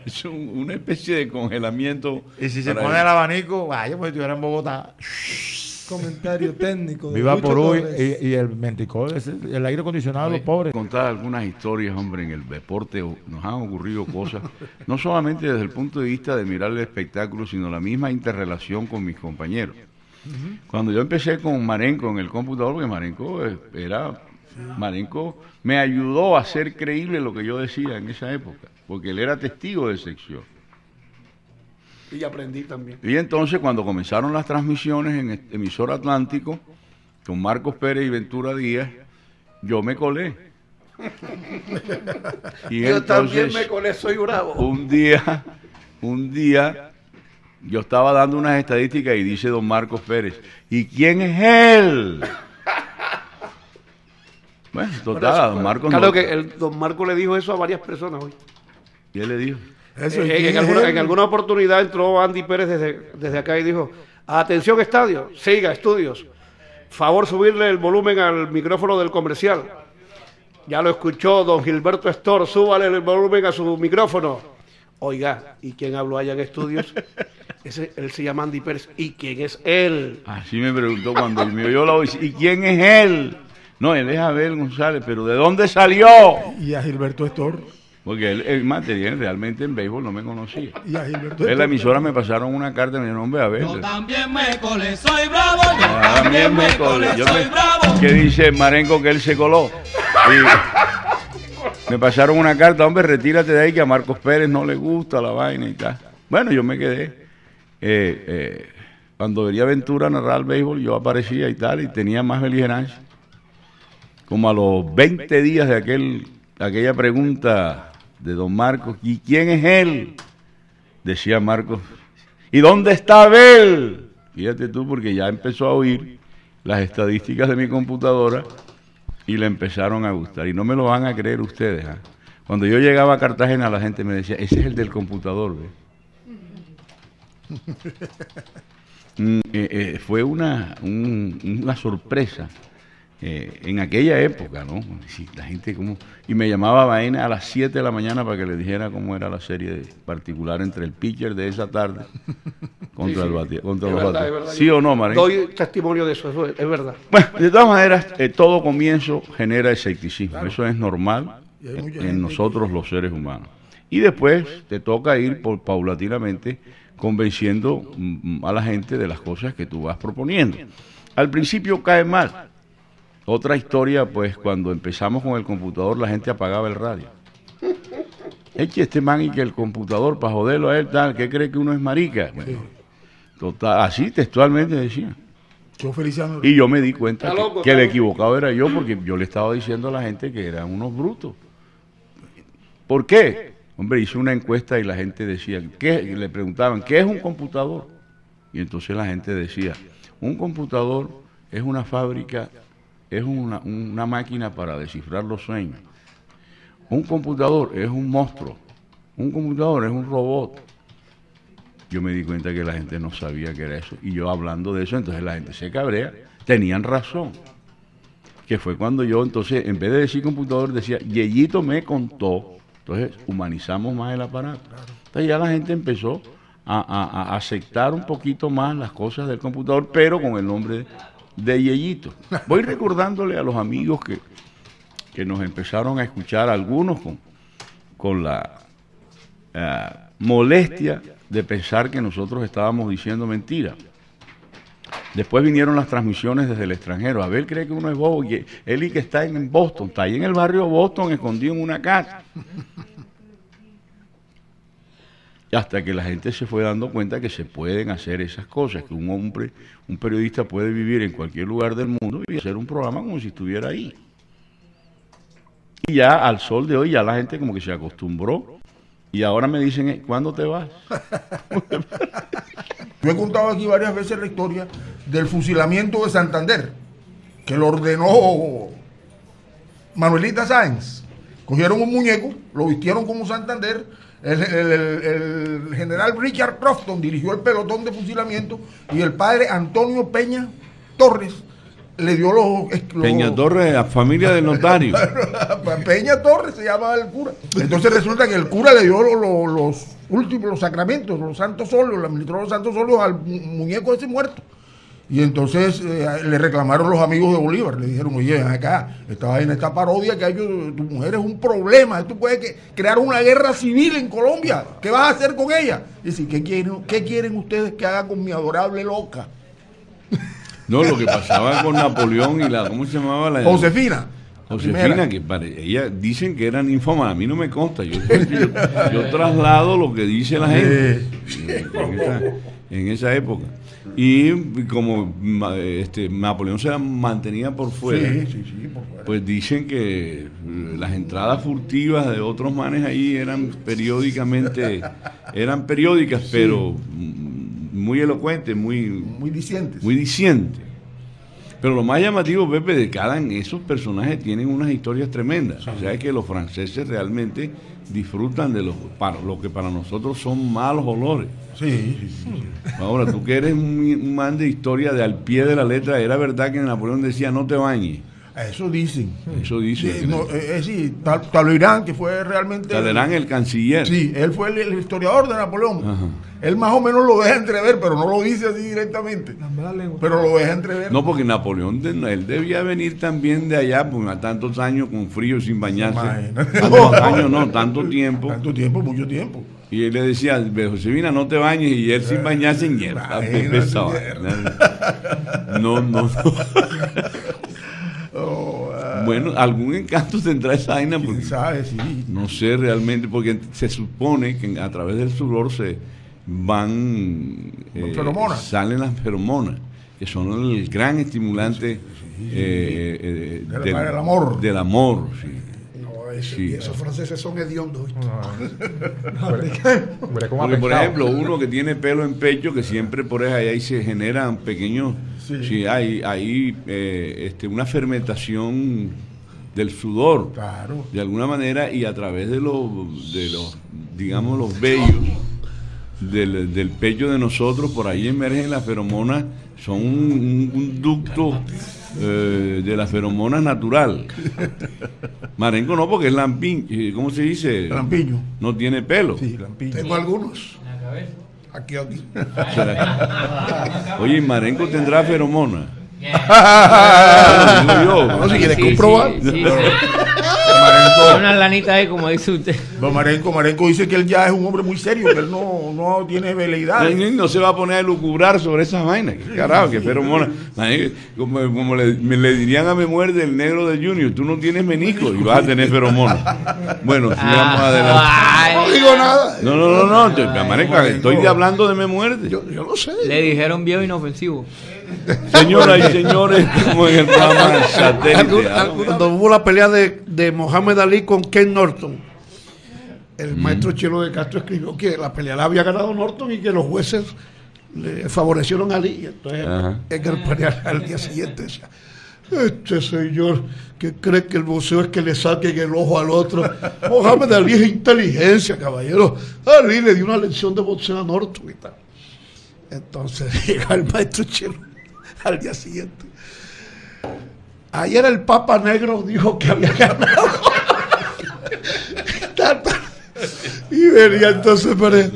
D: es un- una especie de congelamiento.
C: Y si se pone
D: el-
C: el abanico, vaya, como si estuviera en Bogotá.
L: Comentario técnico. de
C: Viva
L: Lucho
C: por
L: Torres.
C: y, y el menticol, el, aire acondicionado de los pobres.
D: contar algunas historias, hombre, en el deporte nos han ocurrido cosas, no solamente desde el punto de vista de mirar el espectáculo, sino la misma interrelación con mis compañeros. Cuando yo empecé con Marenco en el computador, porque Marenco era, Marenco me ayudó a hacer creíble lo que yo decía en esa época, porque él era testigo de sección.
F: Y aprendí también.
D: Y entonces cuando comenzaron las transmisiones en este emisor Atlántico, con Marcos Pérez y Ventura Díaz, yo me colé. Y
F: Yo también me colé, soy bravo.
D: un día, un día, yo estaba dando unas estadísticas y dice don Marcos Pérez, ¿y quién es él? Bueno, total, don Marcos
F: Claro
D: no.
F: que el don Marco le dijo eso a varias personas hoy.
D: ¿Y él le dijo?
G: Eso,
F: Eh,
G: ¿y
F: en, alguna,
G: él?
F: en alguna oportunidad entró Andy Pérez desde, desde acá y dijo, atención estadio, siga estudios, favor subirle el volumen al micrófono del comercial. Ya lo escuchó don Gilberto Estor, súbale el volumen a su micrófono. Oiga, ¿y quién habló allá en estudios? Ese, él se llama Andy Pérez. ¿Y quién es él?
D: Así me preguntó cuando él me oyó la voz. ¿Y quién es él? No, él es Abel González, pero ¿de dónde salió?
G: Y a Gilberto Estor.
D: Porque él, el material realmente en béisbol no me conocía.
G: Y a Gilberto
D: En la emisora me pasaron una carta en el nombre de Abel.
A: También me colé, soy bravo. Yo
D: Ah, También me colé. Yo me- que dice Marenco que él se coló. Y me pasaron una carta, hombre, retírate de ahí que a Marcos Pérez no le gusta la vaina y tal. Bueno, yo me quedé. Eh, eh, cuando vería Ventura narrar el béisbol, yo aparecía y tal, y tenía más beligerancia. Como a los 20 días de aquel, aquella pregunta de don Marcos, ¿y quién es él? Decía Marcos, ¿y dónde está Abel? Fíjate tú, porque ya empezó a oír las estadísticas de mi computadora y le empezaron a gustar. Y no me lo van a creer ustedes. ¿ah? Cuando yo llegaba a Cartagena, la gente me decía, ese es el del computador. ¿ve?". Mm, eh, eh, fue una, un- una sorpresa eh, en aquella época, ¿no? La gente como... Y me llamaba Baena a las 7 de la mañana para que le dijera cómo era la serie particular entre el pitcher de esa tarde contra,
M: Sí,
D: el bate- contra los
M: verdad, verdad.
D: ¿Sí o no, Marín?
M: Doy testimonio de eso, eso es, es verdad.
D: Bueno, de todas maneras, eh, todo comienzo genera escepticismo. Eso es normal en, nosotros los seres humanos. Y después te toca ir por, paulatinamente convenciendo mm, a la gente de las cosas que tú vas proponiendo. Al principio cae mal. Otra historia, pues cuando empezamos con el computador, la gente apagaba el radio. Eche este man y que el computador, para joderlo a él, tal, ¿qué cree que uno es marica? Bueno, total, así textualmente decía.
G: Yo Feliciano.
D: Y yo me di cuenta que,
M: loco,
D: que el equivocado era yo porque yo le estaba diciendo a la gente que eran unos brutos. ¿Por qué? Hombre, hice una encuesta y la gente decía, ¿qué? Y le preguntaban, ¿qué es un computador? Y entonces la gente decía, un computador es una fábrica, es una, una máquina para descifrar los sueños. Un computador es un monstruo. Un computador es un robot. Yo me di cuenta que la gente no sabía que era eso. Y yo hablando de eso, entonces la gente se cabrea. Tenían razón. Que fue cuando yo, entonces, en vez de decir computador, decía, Yeyito me contó. Entonces, humanizamos más el aparato. Entonces ya la gente empezó a, a- a aceptar un poquito más las cosas del computador, pero con el nombre de Yeyito. Voy recordándole a los amigos que, que nos empezaron a escuchar, algunos con, con la ah, molestia de pensar que nosotros estábamos diciendo mentiras. Después vinieron las transmisiones desde el extranjero. Abel cree que uno es bobo y que está en Boston, está ahí en el barrio Boston, escondido en una casa. Hasta que la gente se fue dando cuenta que se pueden hacer esas cosas, que un hombre, un periodista puede vivir en cualquier lugar del mundo y hacer un programa como si estuviera ahí. Y ya al sol de hoy ya la gente como que se acostumbró y ahora me dicen, "Eh, ¿cuándo te vas?
G: Yo he contado aquí varias veces la historia del fusilamiento de Santander, que lo ordenó Manuelita Sáenz. Cogieron un muñeco, lo vistieron como Santander. El, el- el- el general Richard Crofton dirigió el pelotón de fusilamiento y el padre Antonio Peña Torres le dio los... los-
D: Peña Torres, la familia del notario.
G: Peña Torres se llamaba el cura. Entonces resulta que el cura le dio lo- lo- los últimos, los sacramentos, los santos óleos, le administró los santos óleos al mu- muñeco ese muerto. Y entonces eh, le reclamaron los amigos de Bolívar, le dijeron, oye, ven acá, esta en esta parodia que hay, tu mujer es un problema, tú puedes que- crear una guerra civil en Colombia, ¿qué vas a hacer con ella? Y dice, ¿qué quieren, ¿qué quieren ustedes que haga con mi adorable loca?
D: No, lo que pasaba con Napoleón y la, ¿cómo se llamaba? La,
G: Josefina.
D: Josefina, que pare- ella dicen que eran ninfómanas, a mí no me consta, yo, yo- yo traslado lo que dice la gente en esa, en esa época. Y como este, Napoleón se mantenía por fuera,
G: Sí, sí, sí, por fuera.
D: pues dicen que eh, las entradas furtivas de otros manes ahí eran periódicamente, eran periódicas, pero muy elocuentes, muy,
G: Muy dicientes.
D: muy diciente. Pero lo más llamativo, Pepe, de cada esos personajes tienen unas historias tremendas. O sea, es que los franceses realmente disfrutan de los, para, lo que para nosotros son malos olores.
G: Sí, sí, sí.
D: Ahora, tú que eres un, un man de historia de al pie de la letra, era verdad que Napoleón decía no te bañes.
G: Eso dicen.
D: Eso dice.
G: Sí, no, eh, eh, sí, Tal- Talleyrand, que fue realmente...
D: Talleyrand, el canciller.
G: Sí, él fue el, el historiador de Napoleón.
D: Ajá.
G: Él más o menos lo deja entrever, pero no lo dice así directamente. Pero lo deja entrever.
D: No, porque Napoleón, de- él debía venir también de allá, pues a tantos años con frío, sin bañarse. Tantos años, no, tanto tiempo.
G: Tanto tiempo, mucho tiempo.
D: Y él le decía, Josefina, no te bañes, y él sin bañarse en hierba. Pesado. No, no, no.
G: Oh,
D: Bueno, algún encanto tendrá esa vaina, porque
G: ¿Quién sabe? Sí.
D: no sé realmente, porque se supone que a través del sudor se van, eh,
G: feromonas.
D: salen las feromonas, que son el gran estimulante eh, eh,
G: Del-
D: del,
G: del amor.
D: Del amor, sí.
G: No,
F: y esos franceses son hediondos. ¿viste?
D: Porque, por ejemplo, uno que tiene pelo en pecho, que siempre por ahí, ahí se generan pequeños, sí, hay, hay eh, este, una fermentación del sudor,
G: Claro.
D: de alguna manera, y a través de los, de los digamos, los vellos del, del pecho de nosotros, por ahí emergen las feromonas, son un, un- un ducto eh, de las feromonas natural. Marenco no, porque es lampiño, eh, ¿cómo se dice?
G: Lampiño.
D: No tiene pelo.
F: Tengo algunos. Aquí, aquí.
D: Oye, ¿y Marenco tendrá feromona.
F: No, si quieres comprobar.
G: Pero-. Marenco-
H: Una lanita ahí, como dice usted.
G: Don Marenco, Marenco dice que él ya es un hombre muy serio, que él no, no tiene veleidad.
D: No, no se va a poner a lucubrar sobre esas vainas. ¿Qué Carajo, que feromona. Marenco, Como, como le, me le dirían a mi muerte el negro de Junior, tú no tienes menisco y vas a tener feromona. Bueno, sigamos adelante.
H: Ay,
F: No digo nada.
D: No, no, no, no, te- Marenco, estoy hablando de mi muerte.
F: Yo, yo lo sé.
H: le dijeron viejo inofensivo.
D: Señoras y señores, como en el programa satélite. ¿ah?
F: Cuando hubo la pelea de, de Mohamed Ali con Ken Norton, el maestro Chelo de Castro escribió que la pelea la había ganado Norton y que los jueces le favorecieron a Ali. Y entonces,
D: Ajá.
F: en el pelea al día siguiente decía, este señor que cree que el boxeo es que le saquen el ojo al otro. Mohamed Ali es inteligencia, caballero. Ali le dio una lección de boxeo a Norton y tal. Entonces llega el maestro Chelo al día siguiente. Ayer el Papa Negro dijo que había ganado. y venía entonces para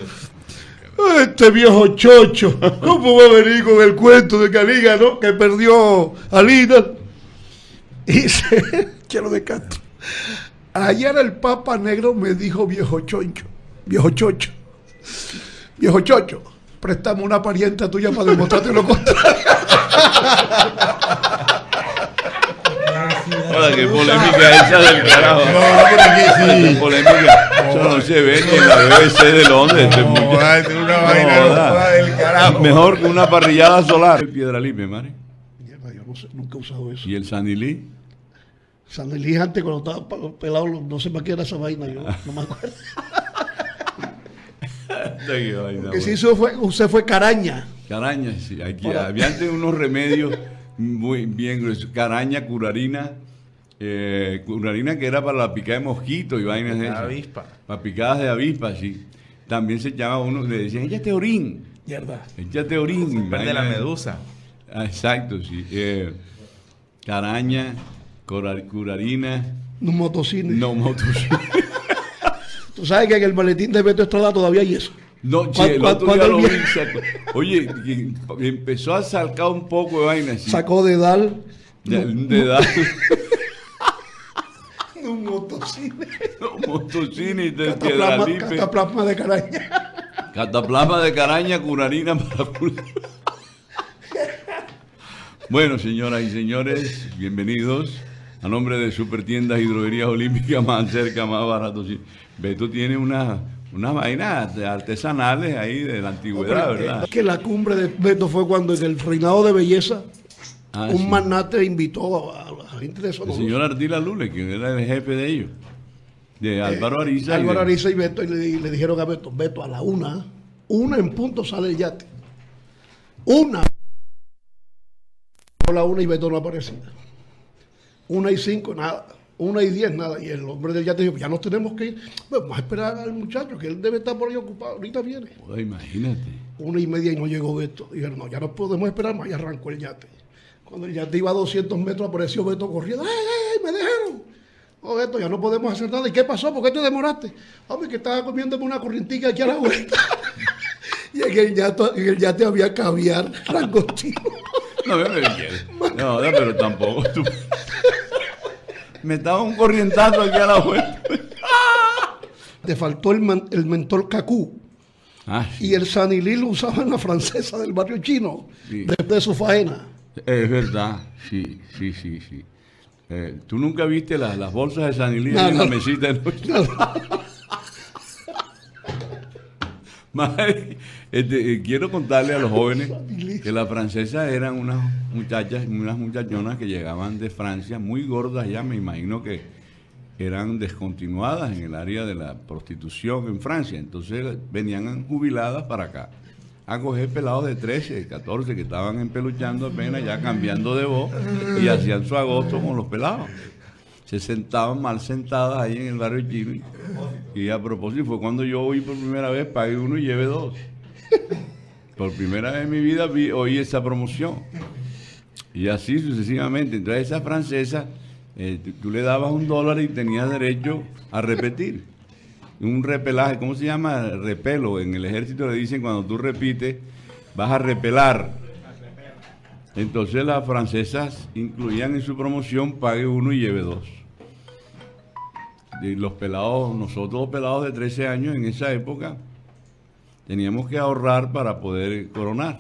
F: este viejo chocho, ¿cómo va a venir con el cuento de que Ali ganó, que perdió a Lina? Y dice, Chelo de Castro, ayer el Papa Negro me dijo viejo choncho, viejo chocho, viejo chocho, préstame una parienta tuya para demostrarte lo contrario.
D: Hola, qué polémica esa del carajo.
G: No, no, que sí.
D: Polémica. Eso no se ve ni en la BBC de Londres. este muchacho.
G: una vaina del carajo.
D: Mejor que una parrillada solar. El piedra libre.
F: Mierda, yo no sé, nunca he usado eso.
D: Y el Sanilí.
F: San Elige antes cuando estaba pelado, no sé para qué era esa vaina, yo no me acuerdo. Lo que hizo fue, usted fue caraña.
D: Caraña, sí. Aquí, había antes unos remedios muy bien gruesos. Caraña, curarina. Eh, curarina que era para la picada de mosquito y vainas de esas.
L: avispa.
D: Para picadas de avispa, sí. También se echaba uno, le decían, échate orín.
F: Mierda.
D: Échate orín.
L: Verde la
D: de-
L: medusa.
D: Ah, exacto, sí. Eh, caraña, cora- curarina,
F: Un motocine.
D: no motocicleta.
F: Tú sabes que en el maletín de Beto Estrada todavía hay eso.
D: No, che, el otro día lo
F: él
D: vi, sacó- Oye, empezó a sacar un poco de vaina así.
F: Sacó de Dal
D: de, de edad.
F: un motocine.
D: No, motocine y de
F: Cataplasma, cataplasma de caraña.
D: Cataplasma de caraña, curarina para curar. Bueno, señoras y señores, bienvenidos. A nombre de Supertiendas y Droguerías Olímpicas, más cerca, más barato. Beto tiene unas unas vainas artesanales ahí de la antigüedad, ¿verdad?
F: es que la cumbre de Beto fue cuando en el reinado de belleza
D: Ah,
F: un
D: sí.
F: magnate invitó a, la gente de
D: El
F: Sonora.
D: señor Ardila Lule, que era el jefe de ellos. De Álvaro Ariza.
F: Eh, Álvaro Ariza y Beto, y le, y le dijeron a Beto, Beto, a la una, una en punto sale el yate. Una. A la una y Beto no aparecía. Una y cinco, nada. Una y diez, nada. Y el hombre del yate dijo, ya nos tenemos que ir. Bueno, vamos a esperar al muchacho, que él debe estar por ahí ocupado. Ahorita viene.
D: Imagínate.
F: Una y media y no llegó Beto. Dijeron, no, ya no podemos esperar más. Y arrancó el yate. Cuando el yate iba a 200 metros, apareció Beto corriendo. ¡Ay, ay, me dejaron! Oh, Beto, ya no podemos hacer nada. ¿Y qué pasó? ¿Por qué te demoraste? Hombre, que estaba comiéndome una corrientica aquí a la vuelta. y en el, yate, en el yate había caviar, langostino.
D: No, quieres. No, no, pero tampoco tú. Me estaba un corrientazo aquí a la vuelta.
F: Te faltó el, man- el mentor cacú.
D: Ah,
F: Y el sanilí lo usaba en la francesa del barrio chino,
D: Sí.
F: después de su faena.
D: Es verdad, sí, sí, sí, sí. Eh, ¿Tú nunca viste las, las bolsas de San
F: No,
D: en
F: no.
D: la mesita de noche? Madre, este, eh, quiero contarle a los jóvenes que las francesas eran unas muchachas, unas muchachonas que llegaban de Francia, muy gordas ya, me imagino que eran descontinuadas en el área de la prostitución en Francia. Entonces venían jubiladas para acá a coger pelados de 13, 14 que estaban empeluchando apenas, ya cambiando de voz y hacían su agosto con los pelados. Se sentaban mal sentadas ahí en el barrio chino. Y a propósito, fue cuando yo oí por primera vez, pagué uno y llevé dos. Por primera vez en mi vida vi, oí esa promoción. Y así sucesivamente. Entonces esa francesa, eh, tú le dabas un dólar y tenías derecho a repetir. Un repelaje, ¿cómo se llama? Repelo. En el ejército le dicen cuando tú repites, vas a repelar. Entonces las francesas incluían en su promoción pague uno y lleve dos. Y los pelados, nosotros pelados de 13 años en esa época, teníamos que ahorrar para poder coronar.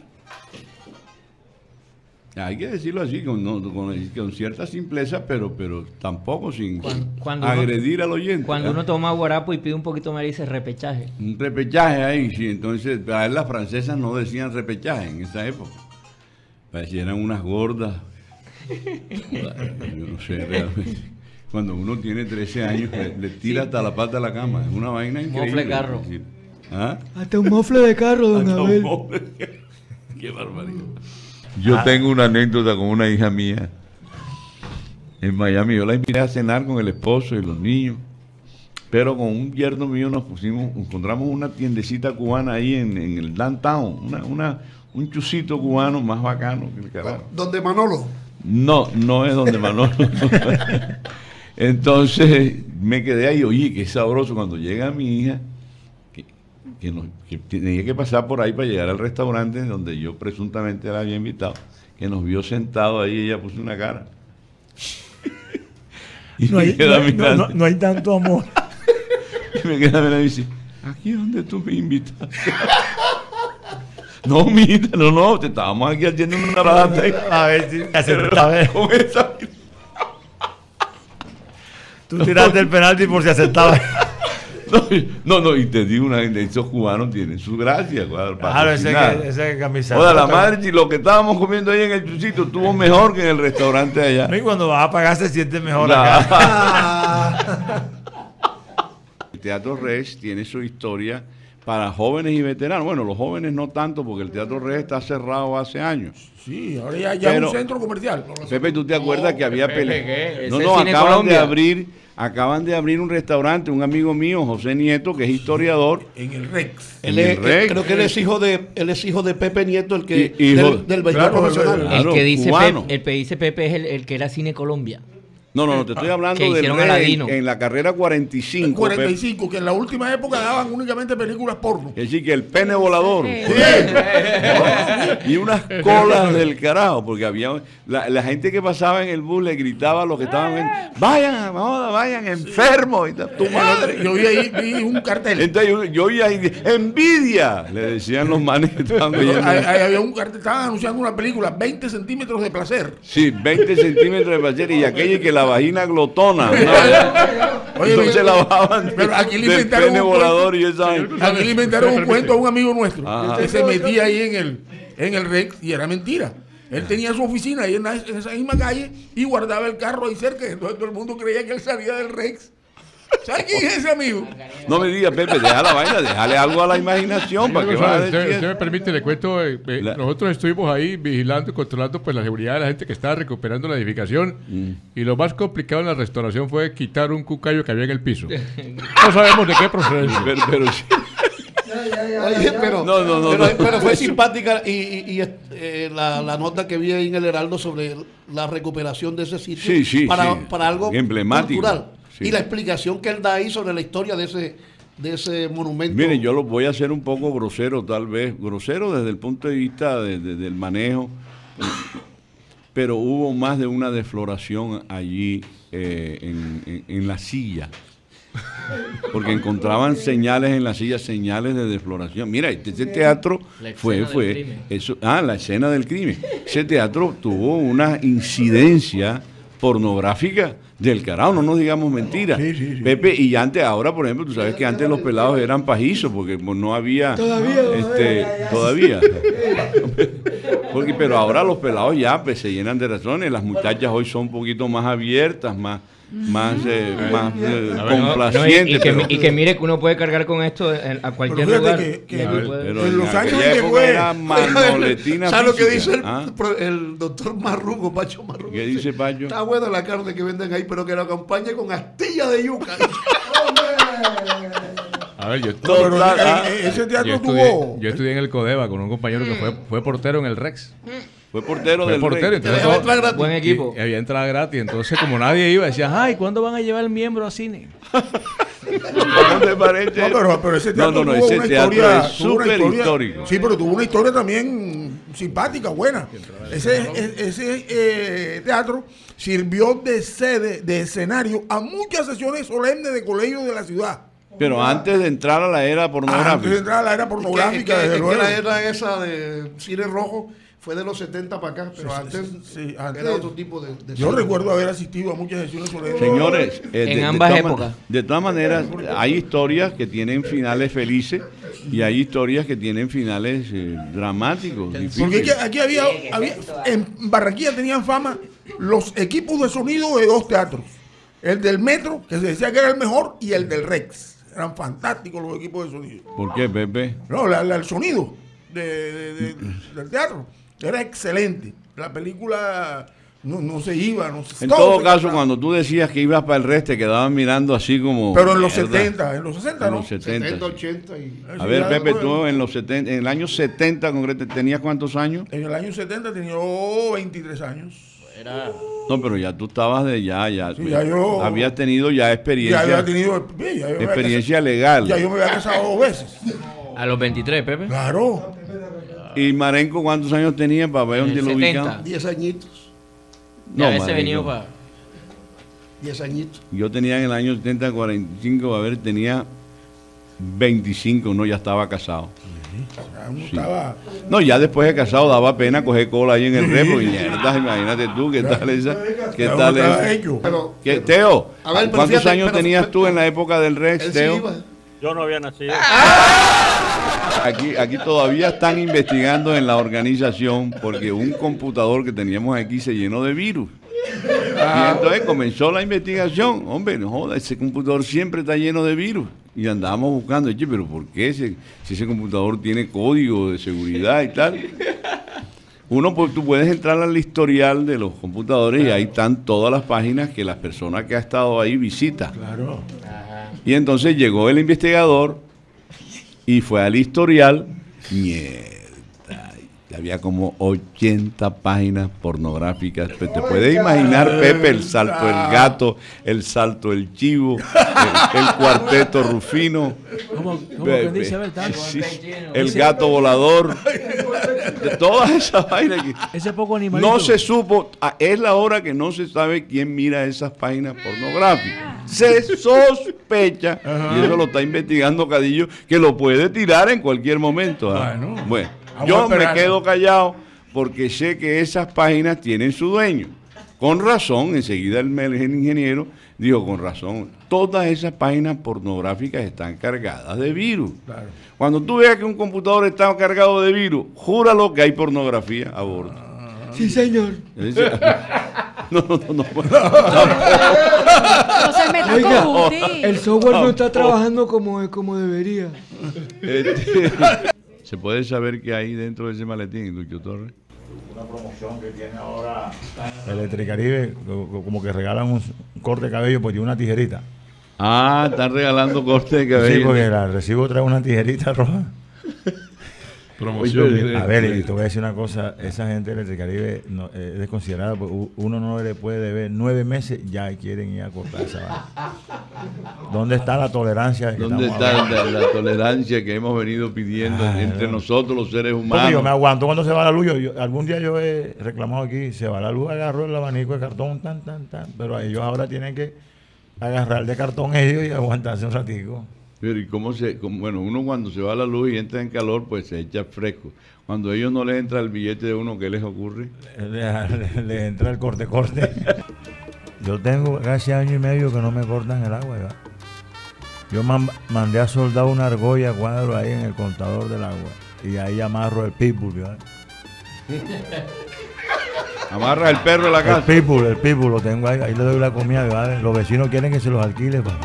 D: Hay que decirlo así, con, no- con- con cierta simpleza, pero, pero tampoco sin
H: Cuando uno-
D: agredir al oyente.
H: Cuando
D: ¿ah?
H: uno toma guarapo y pide un poquito más, dice repechaje.
D: Un repechaje ahí, sí. Entonces, a él las francesas no decían repechaje en esa época. Parecían unas gordas. Yo no sé, realmente. Cuando uno tiene 13 años, le, le tira hasta la pata de la cama. Es una vaina increíble.
H: Mofle carro.
D: ¿Ah?
L: Hasta un mofle de carro, don
D: Hasta un
L: Abel.
D: mofle. Qué barbaridad. Yo tengo una anécdota con una hija mía en Miami. Yo la invité a cenar con el esposo y los niños. Pero con un yerno mío nos pusimos, encontramos una tiendecita cubana ahí en, en el downtown, una, una, un chucito cubano más bacano que el carajo.
F: Donde Manolo.
D: No, no es donde Manolo. Entonces me quedé ahí, oye, qué sabroso cuando llega mi hija, que, nos- que tenía que pasar por ahí para llegar al restaurante donde yo presuntamente la había invitado, que nos vio sentado ahí, ella puso una cara. y
L: No
D: me
L: hay,
D: queda
L: no no-
D: mirando,
L: no- no hay tanto amor.
D: y me queda mirando y dice, aquí es donde tú me invitaste. No, mira, no, no, te estábamos aquí haciendo una rata.
C: A ver si aceptaba.
D: Con esa
C: Tú tiraste el penalti por si aceptaba.
D: No, no, y te digo una gente, esos cubanos tienen su gracia.
C: Claro, ese que- ese que camisa
D: Joda, la madre, si lo que estábamos comiendo ahí en el chucito estuvo mejor que en el restaurante allá.
C: Y cuando vas a pagar se siente mejor
D: La-
C: acá.
D: El Teatro Rex tiene su historia para jóvenes y veteranos. Bueno, los jóvenes no tanto, porque el Teatro Rex está cerrado hace años.
G: Sí, ahora ya, ya es un centro comercial.
D: Pepe, ¿tú te acuerdas que había peleas? No, no, acaban
H: Colombia.
D: de abrir, acaban de abrir un restaurante, un amigo mío, José Nieto, que es historiador.
G: En el Rex.
F: Él
D: En el Rex.
F: creo que él es hijo de, él es hijo de Pepe Nieto, el que
D: Y- hijo-
F: del, del
G: claro,
F: profesional.
D: Claro,
H: el que dice. Pepe, el que dice Pepe es el, el que era Cine Colombia.
D: No, no, no, te estoy hablando
H: Que
D: del
H: Aladino.
D: en la carrera 45. Pepe.
G: 45, que en la última época daban únicamente películas porno.
D: Es decir, que el pene volador. y unas colas del carajo, porque había la, la gente que pasaba en el bus le gritaba a los que estaban viendo, vayan, vamos, vayan, enfermos. Y tal. Tu madre.
G: Yo vi ahí vi un cartel.
D: Entonces yo, yo oía ahí, envidia, le decían los manes que estaban viendo.
G: Ahí- ahí había un cartel, estaban anunciando una película, 20 centímetros de placer.
D: Sí, 20 centímetros de placer y aquella que la vagina glotona. ¿no?
G: Oye,
D: Entonces la bajaban
G: pero aquí le
D: del
G: inventaron
D: pene
G: un
D: volador
G: cuento.
D: y esa vaina.
G: Aquí le inventaron un cuento a un amigo nuestro
D: Ajá.
G: que se metía ahí en el, en el Rex y era mentira. Él tenía su oficina ahí en, la- en esa misma calle y guardaba el carro ahí cerca. Entonces todo el mundo creía que él salía del Rex. ¿Sabes quién es ese amigo?
D: No me digas, Pepe, deja la vaina, déjale algo a la imaginación para que vaya
N: usted, usted me permite, le cuento, eh, eh, nosotros estuvimos ahí vigilando y controlando pues la seguridad de la gente que estaba recuperando la edificación
D: Mm.
N: y lo más complicado en la restauración fue quitar un cucayo que había en el piso. No sabemos de qué procedencia.
D: Pero, pero sí.
F: Oye, pero,
D: No, no, no,
F: pero,
D: no.
F: pero fue simpática y, y- y, eh, la, la nota que vi ahí en el Heraldo sobre la recuperación de ese sitio
D: Sí, sí,
F: para,
D: sí.
F: para algo
D: Emblemático.
F: cultural.
D: Sí.
F: Y la explicación que él da ahí sobre la historia de ese, de ese monumento.
D: Mire, yo lo voy a hacer un poco grosero, tal vez. Grosero desde el punto de vista de- de- del manejo. Pero hubo más de una defloración allí eh, en, en- en la silla. Porque encontraban señales en la silla, señales de defloración. Mira, este ese teatro fue, fue,
H: crimen.
D: eso, ah, la escena del crimen. Ese teatro tuvo una incidencia pornográfica del carajo, no nos digamos mentiras. Pepe, y antes, ahora por ejemplo, tú sabes que antes los pelados eran pajizos porque pues, no había
L: Todavía,
D: este, todavía. Porque, pero ahora los pelados ya pues, se llenan de razones. Las muchachas hoy son un poquito más abiertas, más, más, eh, más eh,
H: no, y-
D: complacientes.
H: y, que,
D: pero-
H: y que mire que uno puede cargar con esto en- a cualquier
G: Pero
H: lugar.
G: que- que
D: pero
G: en los años que fue-
F: ¿Sabes lo que dice el,
D: ¿ah?
F: el doctor Marrugo, Pacho Marrugo?
D: ¿Qué dice Pacho?
F: Está buena la carne que venden ahí, pero que la acompañe con astilla de yuca.
N: A ver, yo,
D: Total,
G: eh,
D: ah.
G: eh, ese teatro
N: yo estudié,
G: tuvo.
N: yo estudié en el Codeva con un compañero que fue, fue portero en el Rex.
D: Fue portero
N: Fue
D: del
N: portero,
D: Rey.
N: entonces
F: gratis.
H: Buen equipo.
N: y había entrada gratis. Entonces, como nadie iba, decía, ay, ¿cuándo van a llevar el miembro a cine?
D: ¿No te parece?
G: No, pero, pero ese
D: No,
G: teatro
D: no, no,
G: tuvo
D: ese
G: una
D: teatro
G: historia,
D: es súper histórico.
G: Sí, pero tuvo una historia también simpática, buena. Ese, ese eh, teatro sirvió de sede, de escenario a muchas sesiones solemnes de colegios de la ciudad.
D: Pero antes de entrar a la era
G: Antes de
D: pornográfica.
G: entrar a la era
F: Es que,
G: pornográfica,
F: es que-
G: desde
F: es que
G: luego.
F: la era esa de cine rojo fue de los 70 para acá, pero
G: Sí,
F: antes,
G: sí, antes-
F: era otro tipo de, de
G: Yo recuerdo haber asistido a muchas sesiones solemnes.
D: Señores, eh,
H: En
D: de
H: ambas
D: man-
H: épocas.
D: De todas maneras, hay historias que tienen finales felices y hay historias que tienen finales eh, dramáticos.
G: Porque aquí, había, había- en Barranquilla tenían fama los equipos de sonido de dos teatros. El del Metro, que se decía que era el mejor, y el del Rex. Eran fantásticos los equipos de sonido.
D: ¿Por qué, Pepe?
G: No, la- la- el sonido de- de- de- del teatro era excelente. La película no, no se iba, no se
D: En
G: todo
D: caso,
G: cantaba.
D: cuando tú decías que ibas para el resto, te quedaban mirando así como.
G: Pero en los
D: mierda.
G: 70, en los 60,
D: En
G: ¿no?
D: los 70.
F: 70,
D: sí.
F: 80 y...
D: A ver, Pepe, tú en los 70, en el año 70 concreto, ¿tenías cuántos años?
G: En el año 70 tenía 23 años.
D: No, pero ya tú estabas de ya, ya.
G: Sí, ya yo-
D: habías tenido ya
G: Ya
D: experiencia.
G: había tenido. ya
D: experiencia
G: casado-
D: legal.
G: Ya yo me había casado dos veces.
H: A los 23, Pepe.
G: Claro.
D: ¿Y Marenco cuántos años tenía para ver dónde lo
H: 70.
D: ubicaba?
F: 10 añitos,
H: Ya
D: No,
H: ese
D: marico.
H: venido para.
F: 10 añitos.
D: Yo tenía en el año 70, 45, a ver, tenía 25, no, ya estaba casado. Sí. No, ya después de casado daba pena coger cola ahí en el mierda, imagínate tú, ¿qué tal esa? ¿Qué tal esa?
F: Pero,
D: ¿Qué, Teo,
F: A
D: ¿cuántos años tenías tú en la época del Rex, Teo?
O: Yo no había nacido.
D: Aquí, aquí todavía están investigando en la organización porque un computador que teníamos aquí se llenó de virus. Y entonces comenzó la investigación. Hombre, no joda, ese computador siempre está lleno de virus. Y andábamos buscando, "Oye, pero ¿por qué ese, si ese computador tiene código de seguridad y tal? Uno, pues tú puedes entrar al historial de los computadores y ahí están todas las páginas que las personas que ha estado ahí visitan.
G: Claro.
D: Y entonces llegó el investigador y fue al historial. Había como 80 páginas pornográficas. Te puedes imaginar, Pepe, el salto del gato, el salto del chivo, el, el cuarteto rufino.
N: ¿Cómo, que dice? A
D: ve-
N: ver, tanto.
D: sí, el gato volador. De todas esas páginas que
N: Ese poco animalito.
D: no se supo, ah, es la hora que no se sabe quién mira esas páginas pornográficas. Se sospecha, y eso lo está investigando Cadillo, que lo puede tirar en cualquier momento. ¿ah?
G: Bueno.
D: Yo me quedo callado porque sé que esas páginas tienen su dueño. Con razón, enseguida el, el ingeniero dijo, con razón, todas esas páginas pornográficas están cargadas de virus.
G: Claro.
D: Cuando tú veas que un computador está cargado de virus, júralo que hay pornografía a bordo.
L: Sí, señor.
D: No, no, no, no.
P: No se meta
L: Oiga,
P: con Guti.
L: el software no está trabajando como, como debería.
D: Este, ¿Se puede saber qué hay dentro de ese maletín, Lucho Torres?
Q: Una promoción que tiene ahora Electricaribe, co- co- como que regalan un corte de cabello, pues tiene una tijerita.
D: Ah, están regalando corte de cabello.
Q: Sí, porque la recibo trae una tijerita roja.
D: Promoción.
Q: Oye, a ver, y te voy a decir una cosa, esa gente de Electricaribe no, eh, es desconsiderada, pues, u- uno no le puede deber nueve meses, ya quieren ir a cortar esa vaina. ¿Dónde está la tolerancia? que
D: ¿Dónde está la, la tolerancia que hemos venido pidiendo
Q: Ah,
D: entre
Q: no.
D: nosotros los seres
Q: Porque
D: humanos?
Q: yo me aguanto cuando se va la luz. Yo, yo- algún día yo he reclamado aquí, se va la luz, agarro el abanico de cartón, tan, tan, tan. Pero ellos ahora tienen que agarrar de cartón ellos y aguantarse un ratico.
D: Pero ¿y cómo se, cómo- bueno, uno cuando se va la luz y entra en calor, pues se echa fresco. Cuando a ellos no les entra el billete de uno, ¿qué les ocurre?
Q: Le, le- le entra el corte, corte. Yo tengo casi año y medio que no me cortan el agua. ¿verdad? Yo man- mandé a soldar una argolla cuadro ahí en el contador del agua. Y ahí amarro el pitbull. ¿verdad?
D: Amarra el perro en la
Q: El
D: casa.
Q: pitbull, el pitbull lo tengo ahí, ahí le doy la comida, ¿vale? los vecinos quieren que se los alquile. pa.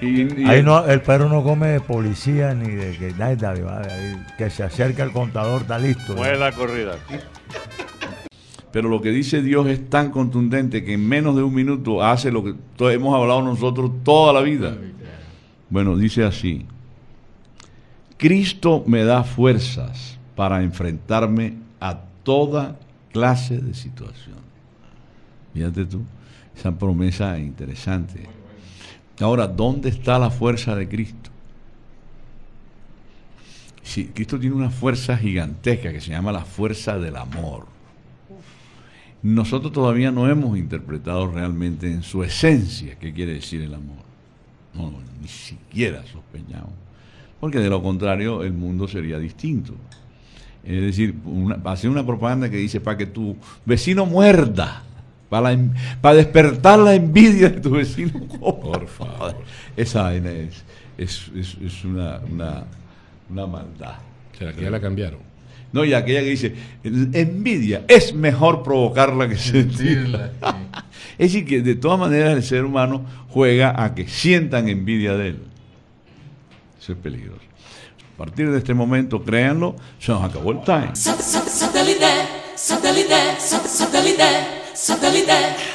D: Y- y
Q: ahí no, el perro no come de policía ni de que. Ahí, que se acerca el contador, está listo.
O: Mueve la corrida.
D: Pero lo que dice Dios es tan contundente que en menos de un minuto hace lo que hemos hablado nosotros toda la vida. Bueno, dice así. Cristo me da fuerzas para enfrentarme a toda clase de situación. Fíjate tú, esa promesa interesante. Ahora, ¿dónde está la fuerza de Cristo? Sí, Cristo tiene una fuerza gigantesca que se llama la fuerza del amor. Nosotros todavía no hemos interpretado realmente en su esencia qué quiere decir el amor. No, ni siquiera sospechamos. Porque de lo contrario el mundo sería distinto. Es decir, una, hacer una propaganda que dice para que tu vecino muerda, para, la para despertar la envidia de tu vecino. Por favor. Esa es, es, es- es una, una, una maldad.
N: ¿Será que ya la cambiaron?
D: No, y aquella que dice, envidia, es mejor provocarla que sentirla. es decir, que de todas maneras el ser humano juega a que sientan envidia de él. Eso es peligroso. A partir de este momento, créanlo, se nos acabó el time.
P: Satellite.